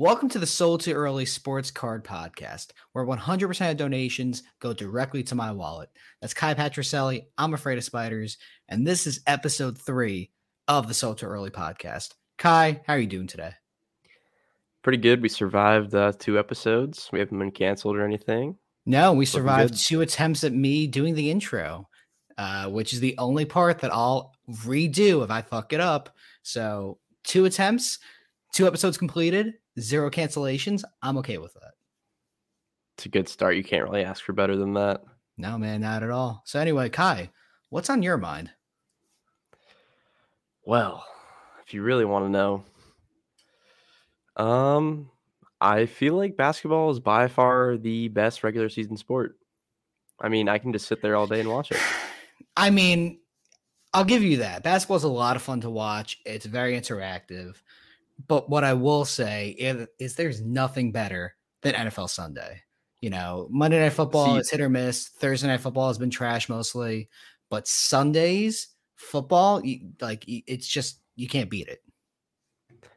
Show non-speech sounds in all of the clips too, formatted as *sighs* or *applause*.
Welcome to the Sold Too Early Sports Card Podcast, where 100% of donations go directly to my wallet. That's Kai Patricelli. I'm afraid of spiders, and this is episode three of the Sold Too Early podcast. Kai, how are you doing today? Pretty good. We survived uh, two episodes. We haven't been canceled or anything. No, we survived two attempts at me doing the intro, uh, which is the only part that I'll redo if I fuck it up. So, two attempts, two episodes completed zero cancellations, I'm okay with that. It's a good start. You can't really ask for better than that. No, man, not at all. So anyway, Kai, what's on your mind? Well, if you really want to know, um, I feel like basketball is by far the best regular season sport. I mean, I can just sit there all day and watch it. *sighs* I mean, I'll give you that. Basketball is a lot of fun to watch. It's very interactive. But what I will say is, is there's nothing better than NFL Sunday. You know, Monday Night Football is hit or miss. Thursday Night Football has been trash mostly, but Sundays football, like it's just you can't beat it.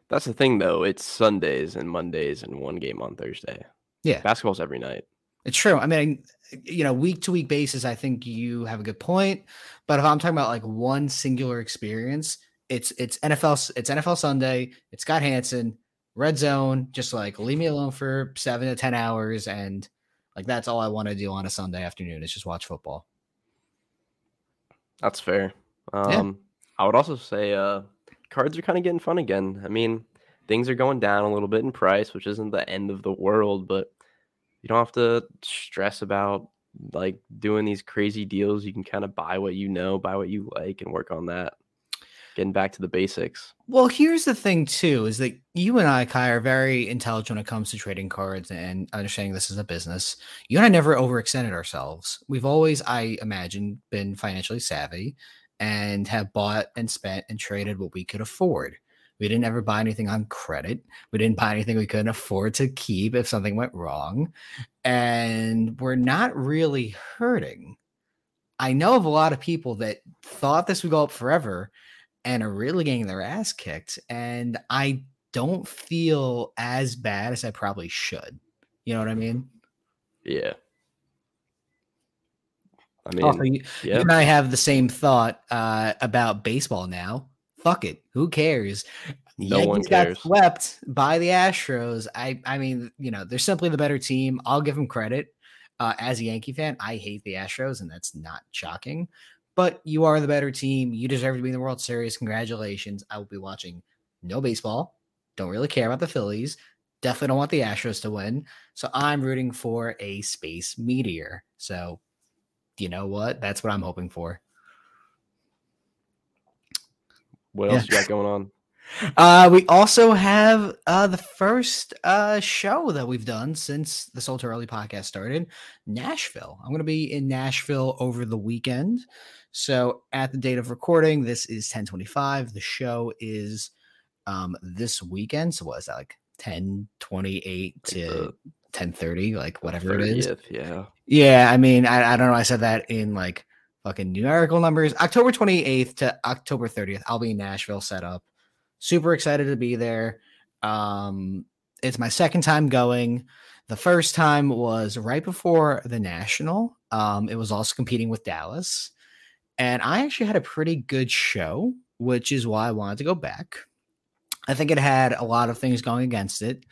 That's the thing, though. It's Sundays and Mondays and one game on Thursday. Yeah, basketball's every night. It's true. I mean, you know, week to week basis, I think you have a good point. But if I'm talking about like one singular experience, it's it's NFL it's NFL Sunday. It's Scott Hanson, red zone. Just like leave me alone for seven to ten hours, and like that's all I want to do on a Sunday afternoon is just watch football. That's fair. Um, yeah. I would also say uh, cards are kind of getting fun again. I mean, things are going down a little bit in price, which isn't the end of the world, but you don't have to stress about like doing these crazy deals. You can kind of buy what you know, buy what you like, and work on that getting back to the basics. Well, here's the thing too: is that you and I, Kai, are very intelligent when it comes to trading cards and understanding this is a business. You and I never overextended ourselves. We've always, I imagine, been financially savvy and have bought and spent and traded what we could afford. We didn't ever buy anything on credit. We didn't buy anything we couldn't afford to keep if something went wrong. And we're not really hurting. I know of a lot of people that thought this would go up forever and are really getting their ass kicked. And I don't feel as bad as I probably should. You know what I mean? Yeah. I mean, also, you, yeah. you and I have the same thought uh, about baseball now. Fuck it. Who cares? No Yankees one cares. got swept by the Astros. I, I mean, you know, they're simply the better team. I'll give them credit. Uh, as a Yankee fan, I hate the Astros, and that's not shocking but you are the better team. You deserve to be in the World Series. Congratulations. I will be watching no baseball. Don't really care about the Phillies. Definitely don't want the Astros to win. So I'm rooting for a space meteor. So you know what? That's what I'm hoping for. What else yeah. you got going on? *laughs* Uh, we also have uh, the first uh, show that we've done since the Sold Too Early podcast started, Nashville. I'm going to be in Nashville over the weekend. So at the date of recording, this is 1025. The show is um this weekend. So what is that like 1028 to 1030, like whatever 30th, it is? Yeah. Yeah. I mean, I, I don't know. I said that in like fucking numerical numbers. October 28th to October 30th. I'll be in Nashville set up. Super excited to be there. Um, it's my second time going. The first time was right before the National. Um, it was also competing with Dallas. And I actually had a pretty good show, which is why I wanted to go back. I think it had a lot of things going against it.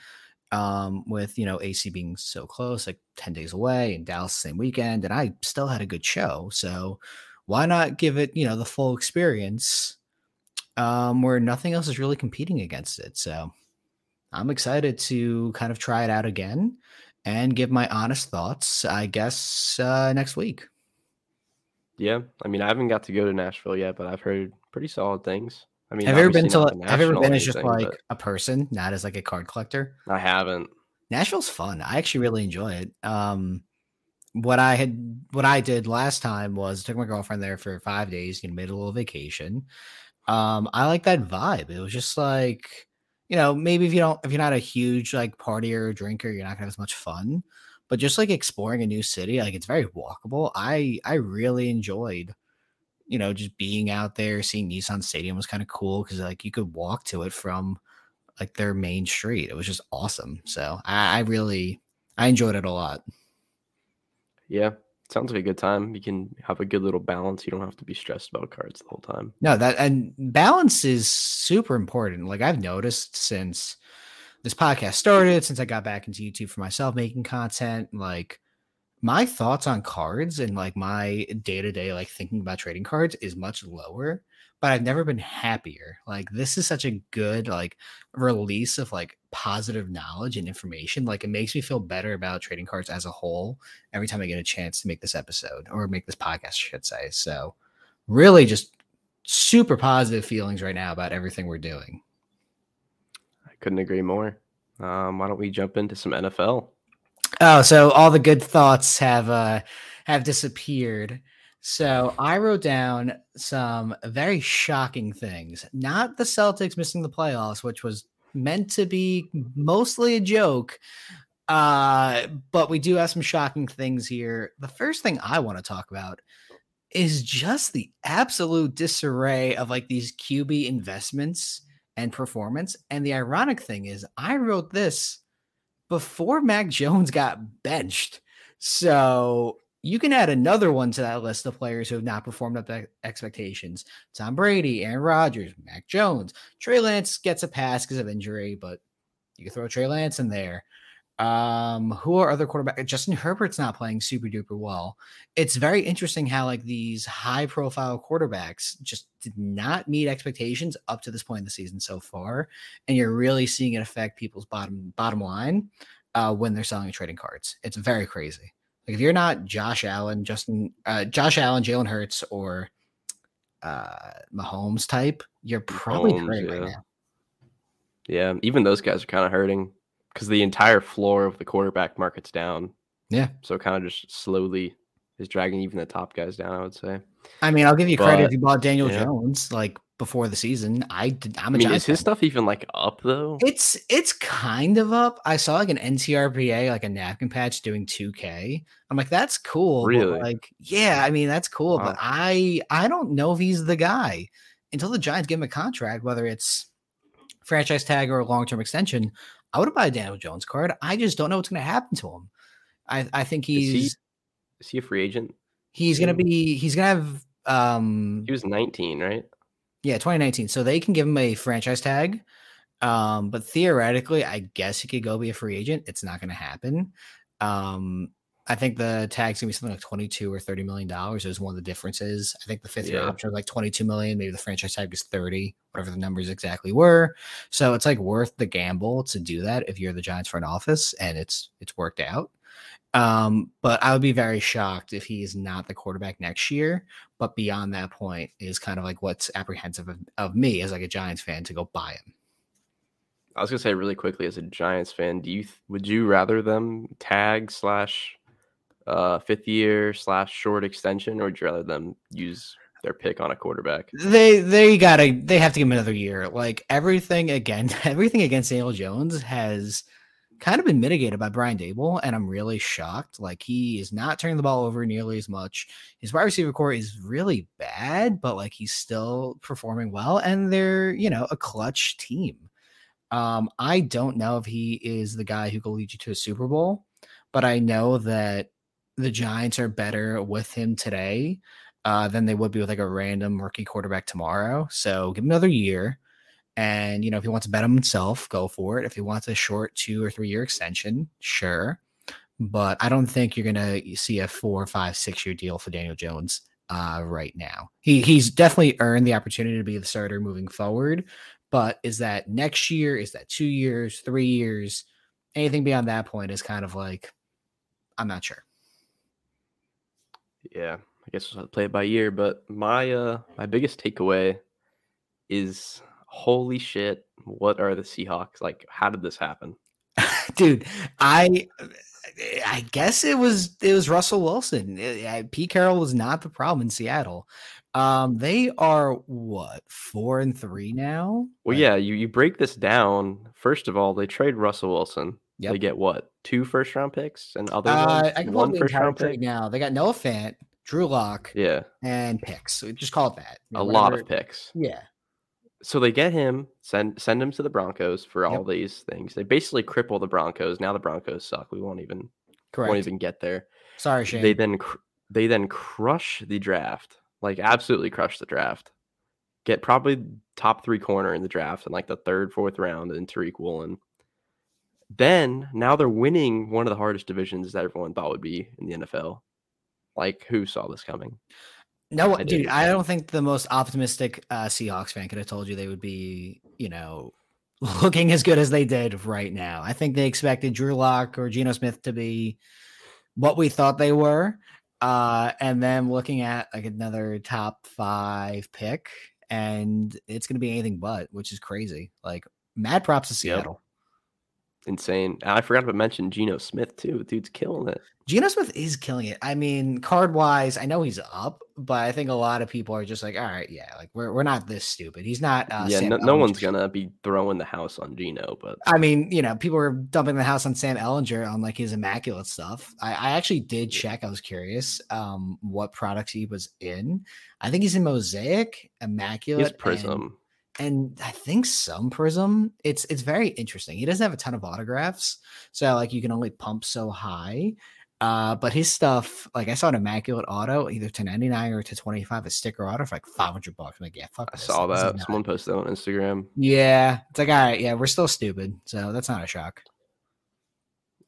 Um, with you know AC being so close, like 10 days away, and Dallas same weekend, and I still had a good show. So why not give it, you know, the full experience um, where nothing else is really competing against it? So I'm excited to kind of try it out again and give my honest thoughts, I guess, uh, next week. Yeah, I mean, I haven't got to go to Nashville yet, but I've heard pretty solid things. I mean, have you ever been to? Have you ever been as just like a person, not as like a card collector? I haven't. Nashville's fun. I actually really enjoy it. Um, what I had, what I did last time was took my girlfriend there for five days. You know, made a little vacation. Um, I like that vibe. It was just like, you know, maybe if you don't, if you're not a huge like partier or drinker, you're not gonna have as much fun but just like exploring a new city, like it's very walkable. I I really enjoyed, you know, just being out there, seeing Nissan Stadium was kind of cool because like you could walk to it from like their main street. It was just awesome. So I, I really I enjoyed it a lot. Yeah, sounds like a good time. You can have a good little balance. You don't have to be stressed about cards the whole time. No, that and balance is super important. Like I've noticed since this podcast started, since I got back into YouTube for myself making content, like my thoughts on cards and like my day to day like thinking about trading cards is much lower but I've never been happier. Like this is such a good like release of like positive knowledge and information. Like it makes me feel better about trading cards as a whole every time I get a chance to make this episode or make this podcast, I should say. So really just super positive feelings right now about everything we're doing. Couldn't agree more. Um, why don't we jump into some NFL? Oh, so all the good thoughts have uh have disappeared. So I wrote down some very shocking things. Not the Celtics missing the playoffs, which was meant to be mostly a joke. Uh, but we do have some shocking things here. The first thing I want to talk about is just the absolute disarray of like these QB investments and performance. And the ironic thing is, I wrote this before Mac Jones got benched. So you can add another one to that list of players who have not performed up to expectations. Tom Brady, Aaron Rodgers, Mac Jones, Trey Lance gets a pass because of injury, but you can throw Trey Lance in there. Um, who are other quarterbacks? Justin Herbert's not playing super duper well. It's very interesting how like these high profile quarterbacks just did not meet expectations up to this point in the season so far, and you're really seeing it affect people's bottom bottom line uh, when they're selling trading cards. It's very crazy. Like if you're not Josh Allen, Justin, uh, Josh Allen, Jalen Hurts, or uh, Mahomes type, you're probably Mahomes, hurting yeah. right now. Yeah, even those guys are kind of hurting because the entire floor of the quarterback market's down. Yeah, so kind of just slowly is dragging even the top guys down. I would say. I mean, I'll give you but, credit if you bought Daniel yeah. Jones. Like before the season. I did, I'm a I mean, is his fan. stuff even like up though? It's it's kind of up. I saw like an NTRPA like a napkin patch doing 2K. I'm like, that's cool. Really? like, yeah, I mean that's cool, wow. but I I don't know if he's the guy until the Giants give him a contract, whether it's franchise tag or a long term extension. I would buy a Daniel Jones card. I just don't know what's going to happen to him. I I think he's is he, is he a free agent? He's going to be. He's going to have. Um, he was 19, right? Yeah, 2019. So they can give him a franchise tag. Um, but theoretically, I guess he could go be a free agent. It's not going to happen. Um, I think the tag's gonna be something like 22 or 30 million dollars is one of the differences. I think the fifth year option is like 22 million, maybe the franchise tag is 30, whatever the numbers exactly were. So it's like worth the gamble to do that if you're the Giants front office and it's it's worked out. Um, but I would be very shocked if he is not the quarterback next year. But beyond that point is kind of like what's apprehensive of, of me as like a Giants fan to go buy him. I was gonna say really quickly as a Giants fan, do you would you rather them tag slash uh fifth year slash short extension, or would you rather them use their pick on a quarterback? They they gotta they have to give him another year. Like everything again, *laughs* everything against Daniel Jones has kind of been mitigated by Brian Daboll, and I'm really shocked. Like he is not turning the ball over nearly as much. His wide receiver corps is really bad, but like he's still performing well, and they're you know a clutch team. Um, I don't know if he is the guy who can lead you to a Super Bowl, but I know that the Giants are better with him today uh, than they would be with like a random rookie quarterback tomorrow. So give him another year. And, you know, if he wants to bet on himself, go for it. If he wants a short two or three year extension, sure. But I don't think you're going to see a four, five, six year deal for Daniel Jones uh, right now. He He's definitely earned the opportunity to be the starter moving forward. But is that next year? Is that two years, three years? Anything beyond that point is kind of like, I'm not sure. Yeah, I guess we'll play it by year. But my uh my biggest takeaway is holy shit, what are the Seahawks? Like, how did this happen? *laughs* Dude, I I guess it was it was Russell Wilson. Pete Carroll was not the problem in Seattle. Um, they are what four and three now. Well, like, yeah, you you break this down. First of all, they trade Russell Wilson. Yep. They get what two first round picks and other uh? I can one first round pick now. They got Noah Fant, Drew Lock, yeah, and picks. So just call it that. a lot of picks. Yeah, so they get him, send send him to the Broncos for all Yep. these things. They basically cripple the Broncos. Now the Broncos suck. We won't even Correct. won't even get there. Sorry, Shane. They then cr- they then crush the draft, like absolutely crush the draft. Get probably top three corner in the draft in like the third, fourth round and Tariq Woolen. Then now they're winning one of the hardest divisions that everyone thought would be in the NFL. Like who saw this coming? No, I dude. I don't think the most optimistic uh, Seahawks fan could have told you they would be, you know, *laughs* looking as good as they did right now. I think they expected Drew Lock or Geno Smith to be what we thought they were. Uh, and then looking at like another top five pick, and it's going to be anything but, which is crazy. Like, mad props to. Seattle. Insane. I forgot to mention Geno Smith too. Dude's killing it. Geno Smith is killing it. I mean, card wise, I know he's up, but I think a lot of people are just like, all right, yeah, like we're we're not this stupid. He's not. Uh, yeah, Sam no, no one's gonna be throwing the house on Geno, but I mean, you know, people were dumping the house on Sam Ehlinger on like his immaculate stuff. I, I actually did check. I was curious um, what products he was in. I think he's in Mosaic, Immaculate, Prism. And I think some Prism. It's it's very interesting. He doesn't have a ton of autographs, so like you can only pump so high. Uh, but his stuff, like I saw an immaculate auto, either to 99 or to 25, a sticker auto for like 500 bucks. I'm like, yeah, fuck. I this. saw that. Someone posted on Instagram. Yeah, it's like, all right, yeah, we're still stupid, so that's not a shock.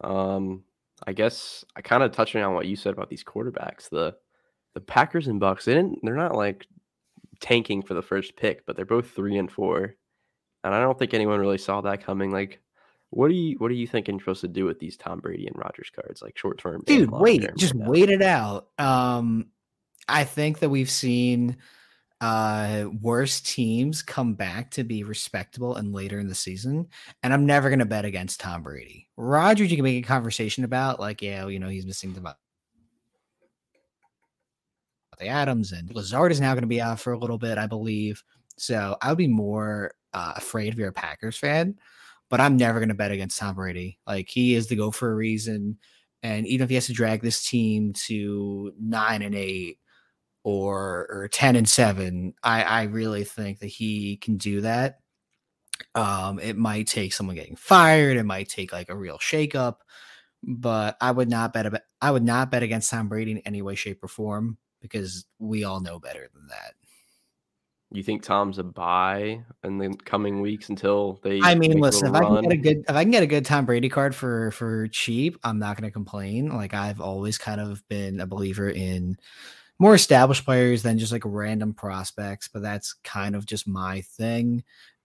Um, I guess I kind of touching on what you said about these quarterbacks. The the Packers and Bucks, they didn't they're not like tanking for the first pick, but they're both three and four. And I don't think anyone really saw that coming. Like, what are you what are you thinking you're supposed to do with these Tom Brady and Rodgers cards, like short term? dude wait just right wait it out um i think that we've seen uh worse teams come back to be respectable and later in the season and i'm never going to bet against tom brady rodgers you can make a conversation about like yeah you know he's missing the the adams and lazard is now going to be out for a little bit i believe so i would be more uh, afraid if you're a packers fan but i'm never going to bet against tom brady like he is the go for a reason and even if he has to drag this team to nine and eight or or ten and seven, I I really think that he can do that. Um, it might take someone getting fired. It might take like a real shakeup, but I would not bet. I would not bet against Tom Brady in any way, shape, or form because we all know better than that. You think Tom's a buy in the coming weeks until they? I mean, listen, if I can get a good if I can get a good Tom Brady card for for cheap, I'm not going to complain. Like I've always kind of been a believer in more established players than just like random prospects, but that's kind of just my thing.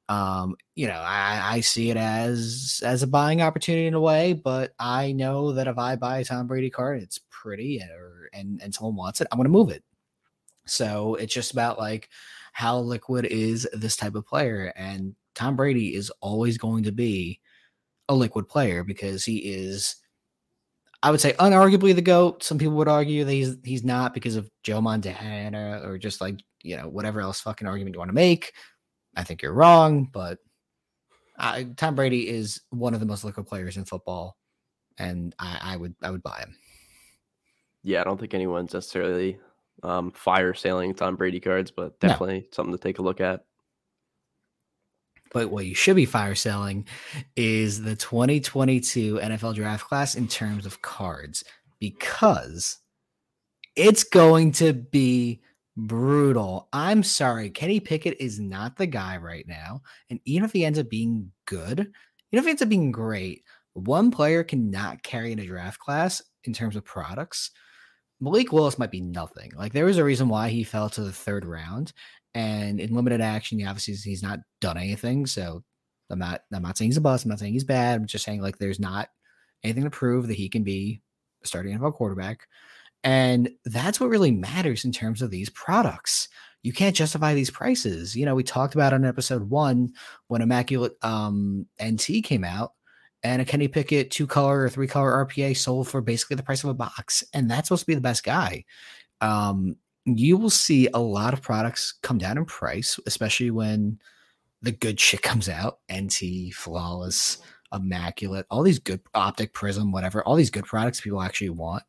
Um, you know, I, I see it as as a buying opportunity in a way, but I know that if I buy a Tom Brady card, it's pretty or and and someone wants it, I'm going to move it. So it's just about like how liquid is this type of player. And Tom Brady is always going to be a liquid player because he is, I would say, unarguably the GOAT. Some people would argue that he's he's not because of Joe Montana or just like, you know, whatever else fucking argument you want to make. I think you're wrong, but uh, Tom Brady is one of the most liquid players in football. And I, I would I would buy him. Yeah, I don't think anyone's necessarily um, fire sailing Tom Brady cards, but No. definitely something to take a look at. But what you should be fire selling is the 2022 NFL draft class in terms of cards because it's going to be brutal. I'm sorry. Kenny Pickett is not the guy right now. And even if he ends up being good, even if he ends up being great, one player cannot carry in a draft class in terms of products. Malik Willis might be nothing. Like there was a reason why he fell to the third round. And in limited action, he obviously he's not done anything. So I'm not I'm not saying he's a bust. I'm not saying he's bad. I'm just saying like there's not anything to prove that he can be a starting NFL quarterback. And that's what really matters in terms of these products. You can't justify these prices. You know, we talked about on episode one when Immaculate um, NT came out and a Kenny Pickett two color or three color RPA sold for basically the price of a box. And that's supposed to be the best guy. Um, you will see a lot of products come down in price, especially when the good shit *laughs* comes out. NT, flawless, immaculate, all these good optic prism, whatever, all these good products people actually want.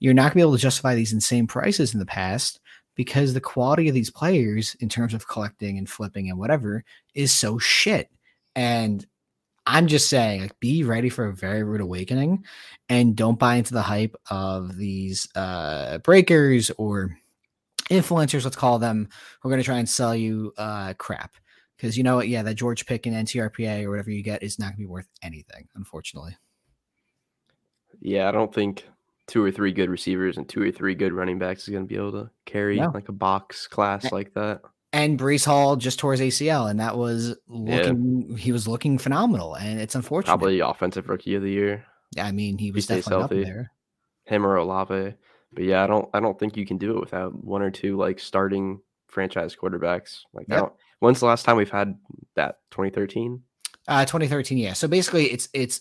You're not gonna be able to justify these insane prices in the past because the quality of these players in terms of collecting and flipping and whatever is so shit. And I'm just saying, like, be ready for a very rude awakening and don't buy into the hype of these uh breakers or influencers, let's call them, who are going to try and sell you uh crap. Because you know what? Yeah, that George Pickens NTRPA or whatever you get is not going to be worth anything, unfortunately. Yeah, I don't think two or three good receivers and two or three good running backs is going to be able to carry no. like a box class like that. And Breece Hall just tore his ACL, and that was looking yeah. he was looking phenomenal, and it's unfortunate. Probably offensive rookie of the year. Yeah, I mean, he was he definitely healthy. there. Him or Olave, but yeah, I don't I don't think you can do it without one or two like starting franchise quarterbacks. Like, yep. when's the last time we've had that? 2013. Uh, 2013. Yeah. So basically, it's it's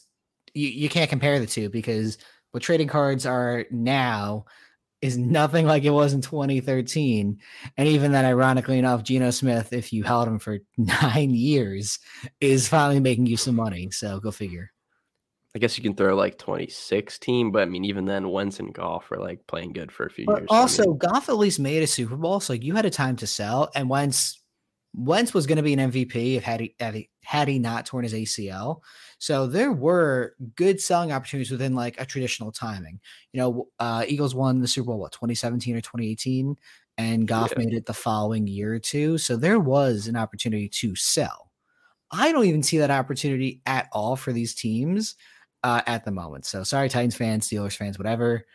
you, you can't compare the two because what trading cards are now is nothing like it was in 2013. And even then, ironically enough, Geno Smith, if you held him for *laughs* nine years, is finally making you some money. So go figure. I guess you can throw like 2016, but I mean, even then, Wentz and Goff were like playing good for a few but years. Also, I mean, Goff at least made a Super Bowl, so you had a time to sell. And Wentz, Wentz was going to be an MVP if had he, had he had he not torn his ACL. So there were good selling opportunities within like a traditional timing. You know, uh, Eagles won the Super Bowl what 2017 or 2018, and Goff yeah. made it the following year or two. So there was an opportunity to sell. I don't even see that opportunity at all for these teams uh, at the moment. So sorry, Titans fans, Steelers fans, whatever.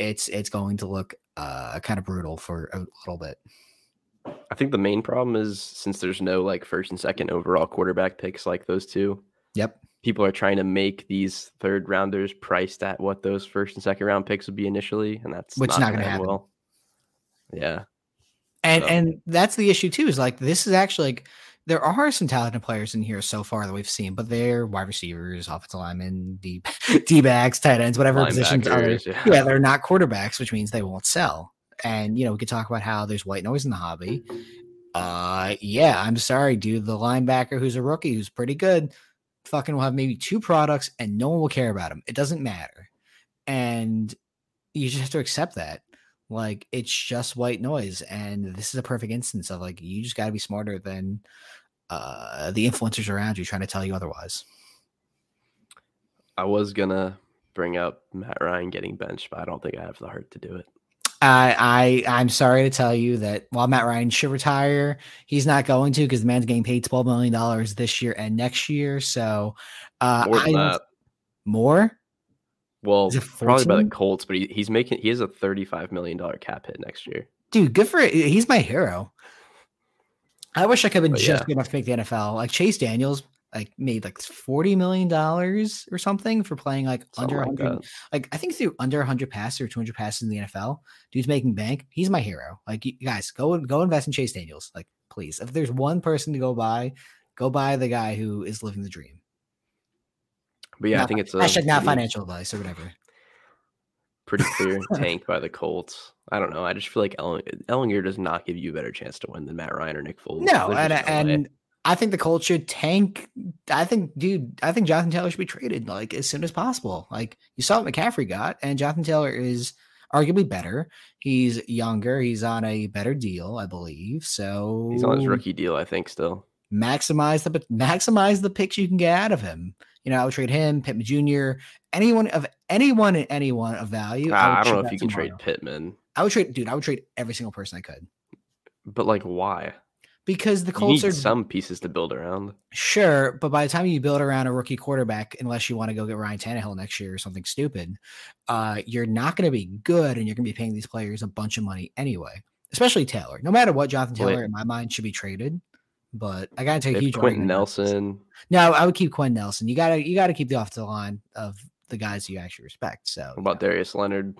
It's it's going to look uh, kind of brutal for a little bit. I think the main problem is since there's no like first and second overall quarterback picks like those two. Yep people are trying to make these third rounders priced at what those first and second round picks would be initially, and that's which not, not going to happen. Well. Yeah, and so. and that's the issue too. Is like this is actually like there are some talented players in here so far that we've seen, but they're wide receivers, offensive linemen, D *laughs* D backs, tight ends, whatever positions are. Yeah. yeah, they're not quarterbacks, which means they won't sell. And you know, we could talk about how there's white noise in the hobby. Uh yeah, I'm sorry, dude. The linebacker who's a rookie who's pretty good fucking will have maybe two products and no one will care about them. It doesn't matter. And you just have to accept that. Like it's just white noise. And this is a perfect instance of like you just gotta be smarter than uh the influencers around you trying to tell you otherwise. I was gonna bring up Matt Ryan getting benched, but I don't think I have the heart to do it. I I I'm sorry to tell you that while Matt Ryan should retire, he's not going to because the man's getting paid twelve million dollars this year and next year. So uh, more than I, that. More. Well, probably by the Colts, but he, he's making he has a thirty-five million dollar cap hit next year. Dude, good for it. He's my hero. I wish I could have been but just yeah. good enough to make the NFL. Like Chase Daniels like made like forty million dollars or something for playing like something under hundred. Like, like, I think through under hundred passes or two hundred passes in the NFL. Dude's making bank. He's my hero. Like you guys, go go invest in Chase Daniels. Like please, if there's one person to go buy, go buy the guy who is living the dream. But yeah, not, I think it's a hashtag not financial advice or whatever. Pretty clear *laughs* tank by the Colts. I don't know. I just feel like Ehlinger does not give you a better chance to win than Matt Ryan or Nick Foles. No, and, and I think the Colts should tank. I think, dude, I think Jonathan Taylor should be traded like as soon as possible. Like you saw what McCaffrey got, and Jonathan Taylor is arguably better. He's younger. He's on a better deal, I believe. So he's on his rookie deal, I think. Still maximize the maximize the picks you can get out of him. You know, I would trade him, Pittman Jr., anyone of anyone and anyone of value. I, ah, I, don't know if you can tomorrow. trade Pittman. I would trade, dude. I would trade every single person I could. But like, why? Because the Colts are some pieces to build around. Sure, but by the time you build around a rookie quarterback, unless you want to go get Ryan Tannehill next year or something stupid, uh, you're not going to be good, and you're going to be paying these players a bunch of money anyway. Especially Taylor. No matter what, Jonathan Taylor, Wait. in my mind, should be traded. But I got to take a huge. Quenton Nelson. No, I would keep Quenton Nelson. You gotta you gotta keep the off the line of the guys you actually respect. So what about Darius Leonard?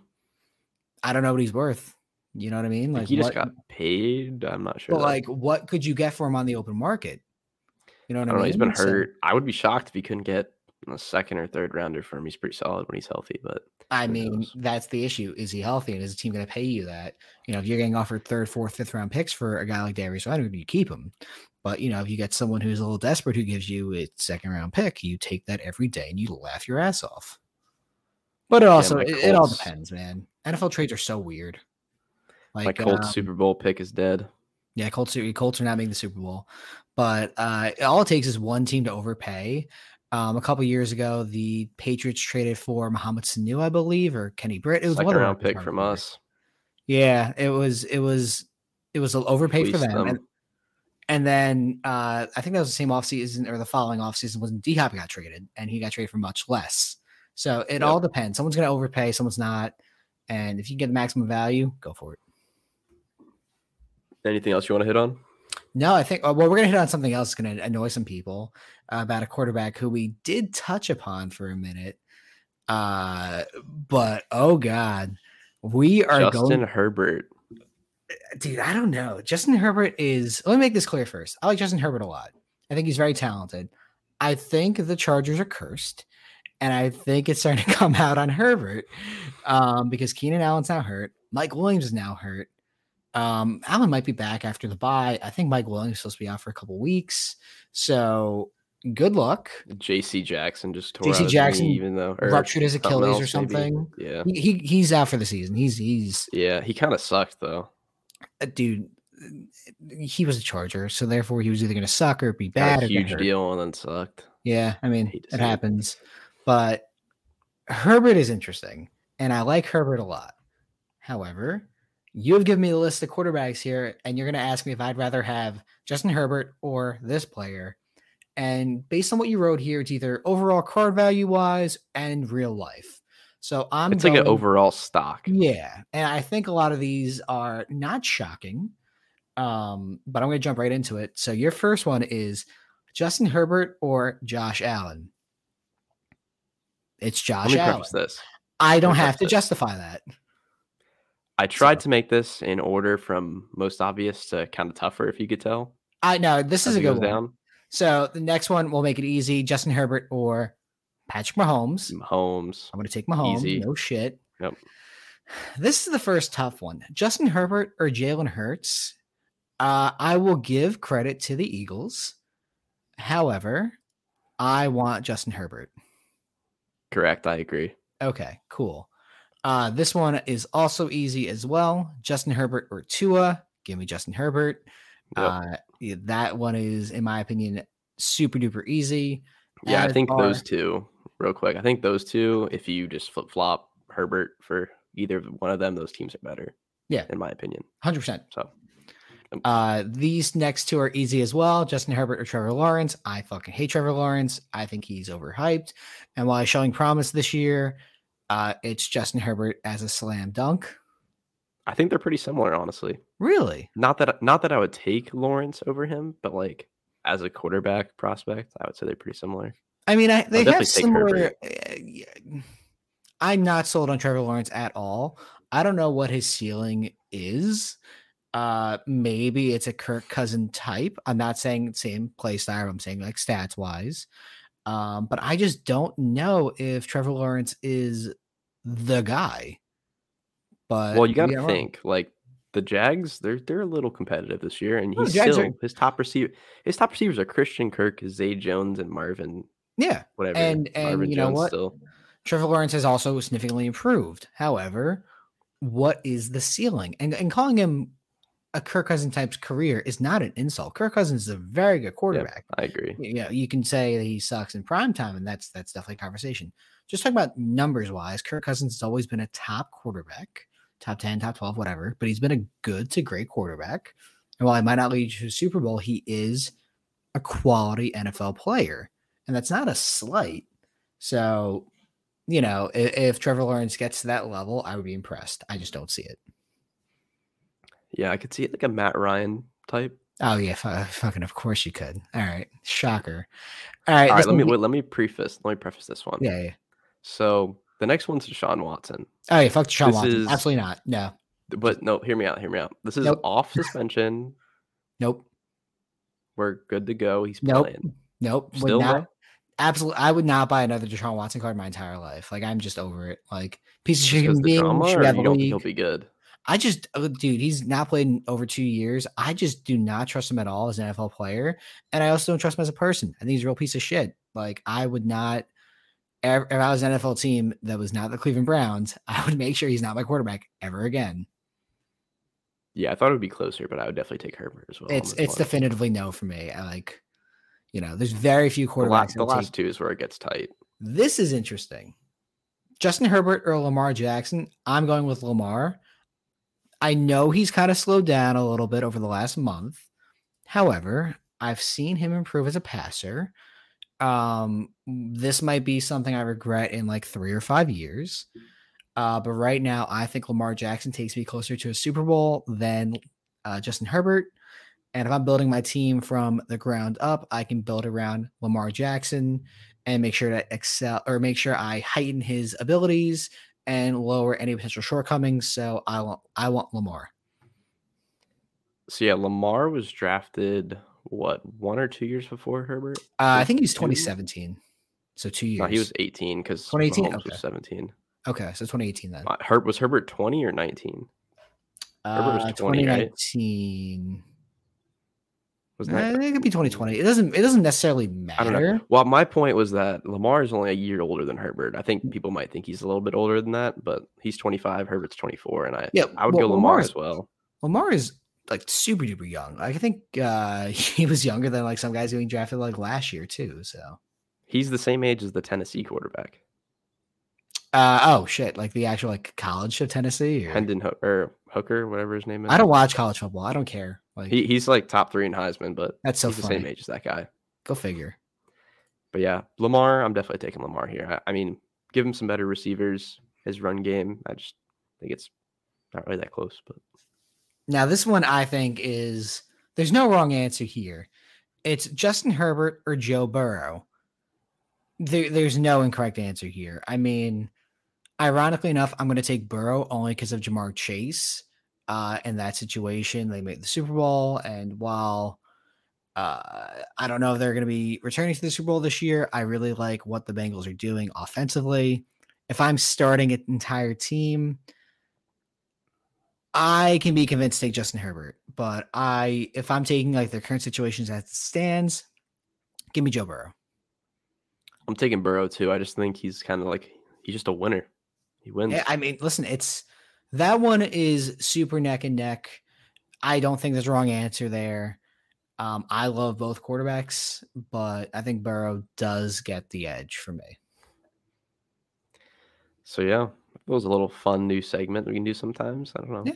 I don't know what he's worth. You know what I mean? Like, he just got paid. I'm not sure. But like, what could you get for him on the open market? You know what I, I mean? Know, he's been hurt. So, I would be shocked if he couldn't get a second or third rounder for him. He's pretty solid when he's healthy, but I mean, knows? that's the issue. Is he healthy? And is the team going to pay you that? You know, if you're getting offered third, fourth, fifth round picks for a guy like Darius Leonard, you keep him. But you know, if you get someone who's a little desperate who gives you a second round pick, you take that every day and you laugh your ass off. But it also, yeah, it, it all depends, man. NFL trades are so weird. Like my Colts um, Super Bowl pick is dead. Yeah, Colts Colts are not making the Super Bowl, but uh, all it takes is one team to overpay. Um, a couple years ago, the Patriots traded for Mohamed Sanu, I believe, or Kenny Britt. It was Second one round pick from us. Yeah, it was. It was. It was an overpay for them. them. And, and, then uh, I think that was the same offseason or the following offseason when D Hop got traded, and he got traded for much less. So it yep. all depends. Someone's going to overpay, someone's not. And if you get the maximum value, go for it. Anything else you want to hit on? No, I think, well, we're going to hit on something else that's going to annoy some people uh, about a quarterback who we did touch upon for a minute. Uh, but oh God, we are Justin going, Herbert. Dude, I don't know. Justin Herbert is, let me make this clear first. I like Justin Herbert a lot. I think he's very talented. I think the Chargers are cursed. And I think it's starting to *laughs* come out on Herbert um, because Keenan Allen's now hurt. Mike Williams is now hurt. Um, Allen might be back after the bye. I think Mike Williams is supposed to be out for a couple weeks. So good luck. JC Jackson just tore JC Jackson knee, even though ruptured his Achilles else, or something. Maybe. Yeah. He, he, he's out for the season. He's he's Yeah, he kind of sucked though. Uh, dude, he was a charger, so therefore he was either gonna suck or be bad. huge deal and then sucked. Yeah, I mean it happens. But Herbert is interesting, and I like Herbert a lot. However, you have given me the list of quarterbacks here, and you're going to ask me if I'd rather have Justin Herbert or this player. And based on what you wrote here, it's either overall card value wise and real life. So I'm it's going, like an overall stock. Yeah. And I think a lot of these are not shocking. Um, but I'm going to jump right into it. So your first one is Justin Herbert or Josh Allen. It's Josh Allen. This. I don't have to this. justify that. I tried so. to make this in order from most obvious to kind of tougher, if you could tell. I know this is a good one. Down. So the next one will make it easy: Justin Herbert or Patrick Mahomes. Mahomes. I'm going to take Mahomes. Easy. No shit. Yep. *sighs* This is the first tough one: Justin Herbert or Jalen Hurts. Uh, I will give credit to the Eagles. However, I want Justin Herbert. Correct. I agree. Okay, cool. Uh, this one is also easy as well. Justin Herbert or Tua. Give me Justin Herbert. Yep. Uh, that one is, in my opinion, super duper easy. Yeah, as I think are, those two, real quick. I think those two, if you just flip flop Herbert for either one of them, those teams are better. Yeah, in my opinion, hundred percent. So, uh, these next two are easy as well. Justin Herbert or Trevor Lawrence. I fucking hate Trevor Lawrence. I think he's overhyped. And while he's showing promise this year, uh, it's Justin Herbert as a slam dunk. I think they're pretty similar, honestly. Really? Not that not that I would take Lawrence over him, but like as a quarterback prospect, I would say they're pretty similar. I mean, I they have similar. Uh, I'm not sold on Trevor Lawrence at all. I don't know what his ceiling is. Uh, maybe it's a Kirk Cousin type. I'm not saying same play style. I'm saying like stats wise. Um, but I just don't know if Trevor Lawrence is the guy. But well, you got to think like the Jags. They're they're a little competitive this year, and he's still are... his top receiver. His top receivers are Christian Kirk, Zay Jones, and Marvin. Yeah, whatever. And and Marvin you know Jones what? Still. Trevor Lawrence has also significantly improved. However, what is the ceiling? And and calling him a Kirk Cousins type's career is not an insult. Kirk Cousins is a very good quarterback. Yeah, I agree. Yeah, you can say that he sucks in prime time, and that's that's definitely a conversation. Just talking about numbers wise, Kirk Cousins has always been a top quarterback, top 10, top 12, whatever, but he's been a good to great quarterback. And while he might not lead to a Super Bowl, he is a quality NFL player. And that's not a slight. So, you know, if, if Trevor Lawrence gets to that level, I would be impressed. I just don't see it. Yeah, I could see it like a Matt Ryan type. Oh yeah, f- fucking of course you could. All right, shocker. All right, all right. Let me wait, let me preface. Let me preface this one. Yeah, yeah. So the next one's Deshaun Watson. Oh yeah, fuck Deshaun this Watson. Is, Absolutely not. No. But no, hear me out. Hear me out. This is nope. off *laughs* suspension. nope. We're good to go. He's nope. playing. Nope. Still would not, absolutely. I would not buy another Deshaun Watson card my entire life. Like I'm just over it. Like piece of shit human being. you he'll be good. I just, oh, dude, he's not played in over two years. I just do not trust him at all as an NFL player, and I also don't trust him as a person. I think he's a real piece of shit. Like I would not. If I was an NFL team that was not the Cleveland Browns, *laughs* I would make sure he's not my quarterback ever again. Yeah, I thought it would be closer, but I would definitely take Herbert as well. It's it's definitively no for me. I like, you know, there's very few quarterbacks. The, la- the last two is where it gets tight. This is interesting. Justin Herbert or Lamar Jackson. I'm going with Lamar. I know he's kind of slowed down a little bit over the last month. However, I've seen him improve as a passer. Um, this might be something I regret in like three or five years. Uh, but right now, I think Lamar Jackson takes me closer to a Super Bowl than uh, Justin Herbert. And if I'm building my team from the ground up, I can build around Lamar Jackson and make sure to excel or make sure I heighten his abilities and lower any potential shortcomings. So I want I want Lamar. So yeah, Lamar was drafted what one or two years before Herbert? Uh, I think he was 2017. So two years. No, he was 18 because 2018 okay. was 17. Okay, so 2018 then. Uh, Herb was Herbert 20 or 19? Herbert was uh, 20, 2019. Right? Was that? it could be 2020. It doesn't. It doesn't necessarily matter. Well, my point was that Lamar is only a year older than Herbert. I think people might think he's a little bit older than that, but he's 25. Herbert's 24, and I yeah, I would well, go Lamar as well. Lamar is like super duper young. I think uh, *laughs* he was younger than like some guys being drafted like last year too. So he's the same age as the Tennessee quarterback. Uh, oh shit! Like the actual like college of Tennessee, or Hendon Ho- or Hooker, whatever his name is. I don't watch college football. I don't care. Like he, he's like top three in Heisman, but that's so he's funny. the same age as that guy. Go figure. But yeah, Lamar, I'm definitely taking Lamar here. I, I mean, give him some better receivers. His run game, I just think it's not really that close. But now this one, I think is there's no wrong answer here. It's Justin Herbert or Joe Burrow. There, there's no incorrect answer here. I mean, ironically enough, I'm going to take Burrow only because of Ja'Marr Chase. Uh, in that situation, they made the Super Bowl, and while uh, I don't know if they're going to be returning to the Super Bowl this year, I really like what the Bengals are doing offensively. If I'm starting an entire team, I can be convinced to take Justin Herbert, but I if I'm taking like their current situations as it stands, give me Joe Burrow. I'm taking Burrow too. I just think he's kind of like he's just a winner. He wins. I mean, listen, it's that one is super neck and neck. I don't think there's a wrong answer there. Um, I love both quarterbacks, but I think Burrow does get the edge for me. So yeah, it was a little fun new segment we can do sometimes. I don't know. Yeah.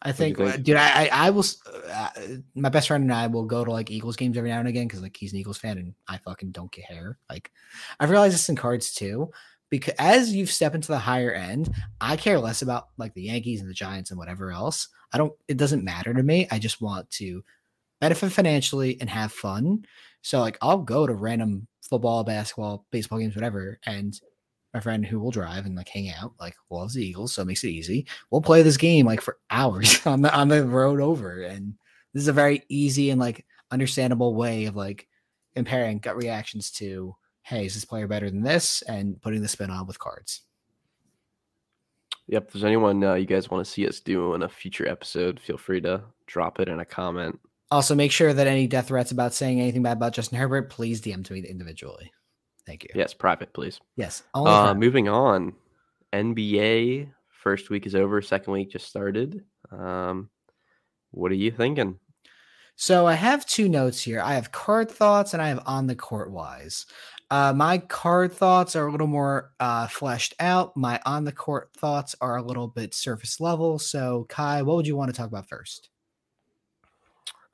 I think, think? dude, I, I, I will. Uh, my best friend and I will go to like Eagles games every now and again because like he's an Eagles fan and I fucking don't care. Like, I've realized this in cards too because as you step into the higher end, I care less about like the Yankees and the Giants and whatever else. I don't, it doesn't matter to me. I just want to benefit financially and have fun. So, like, I'll go to random football, basketball, baseball games, whatever. And my friend who will drive and like hang out, like, loves the Eagles. So it makes it easy. We'll play this game like for hours *laughs* on the, on the road over. And this is a very easy and like understandable way of like comparing gut reactions to, hey, is this player better than this? And putting the spin on with cards. Yep. If there's anyone uh, you guys want to see us do in a future episode, feel free to drop it in a comment. Also, make sure that any death threats about saying anything bad about Justin Herbert, please DM to me individually. Thank you. Yes, private, please. Yes. Uh, moving on. NBA first week is over. Second week just started. Um, what are you thinking? So I have two notes here. I have card thoughts and I have on the court wise. Uh, my card thoughts are a little more uh, fleshed out. My on the court thoughts are a little bit surface level. So, Kai, what would you want to talk about first?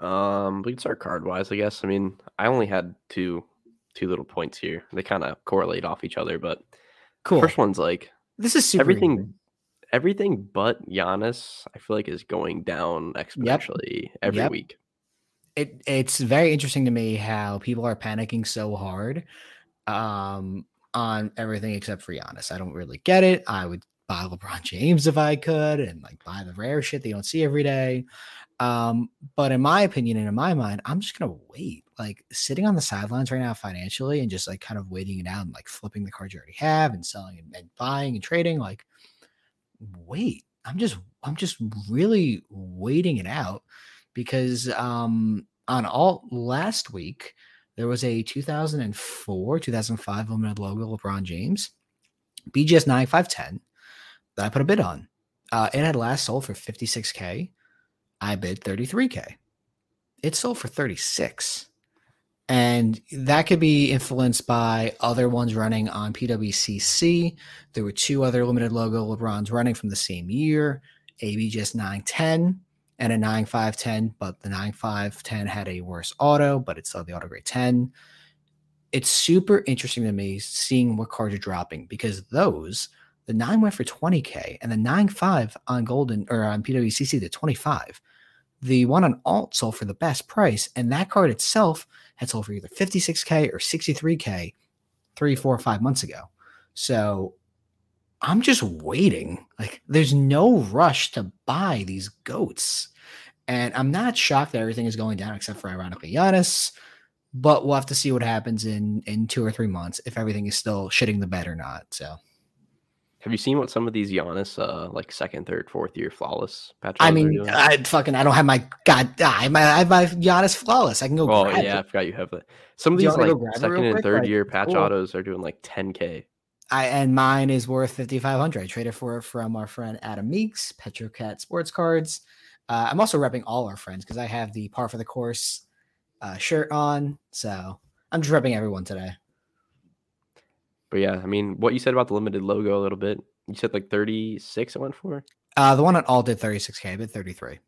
Um, we can start card wise, I guess. I mean, I only had two two little points here. They kind of correlate off each other, but cool. First one's like this is everything. Easy. Everything but Giannis, I feel like, is going down exponentially yep. every yep. week. It it's very interesting to me how people are panicking so hard um, on everything except for Giannis. I don't really get it. I would buy LeBron *laughs* James if I could and like buy the rare shit that you don't see every day. Um, but in my opinion and in my mind, I'm just gonna wait. Like sitting on the sidelines right now financially and just like kind of waiting it out and like flipping the cards you already have and selling and, and buying and trading. Like, wait. I'm just I'm just really waiting it out because um on all last week there was a 2004, 2005 limited logo LeBron James, BGS 9510 that I put a bid on. Uh, it had last sold for 56K. I bid 33K. It sold for 36. And that could be influenced by other ones running on PWCC. There were two other limited logo LeBrons running from the same year, a BGS 910 and a 9510, but the 9510 had a worse auto, but it's still the auto grade 10. It's super interesting to me seeing what cards are dropping because those, the 9 went for 20K and the nine five on Goldin or on PWCC to 25. The one on alt sold for the best price, and that card itself had sold for either 56K or 63K three, four, five months ago. So I'm just waiting. Like, there's no rush to buy these goats. And I'm not shocked that everything is going down except for ironically Giannis. But we'll have to see what happens in in two or three months if everything is still shitting the bed or not. So have you seen what some of these Giannis, uh, like second, third, fourth year flawless patch? I mean, I fucking I don't have my god, I have my, I have my Giannis flawless. I can go. Oh yeah, it. I forgot you have that. Some of these like second and third like, year patch cool. autos are doing like 10k. I and mine is worth 5500. I traded for it from our friend Adam Meeks, Petrocat Sports Cards. Uh, I'm also repping all our friends because I have the par for the course uh, shirt on. So I'm just repping everyone today. But yeah, I mean, what you said about the limited logo a little bit. You said like 36 it went for? Uh, the one at all did 36K, but 33.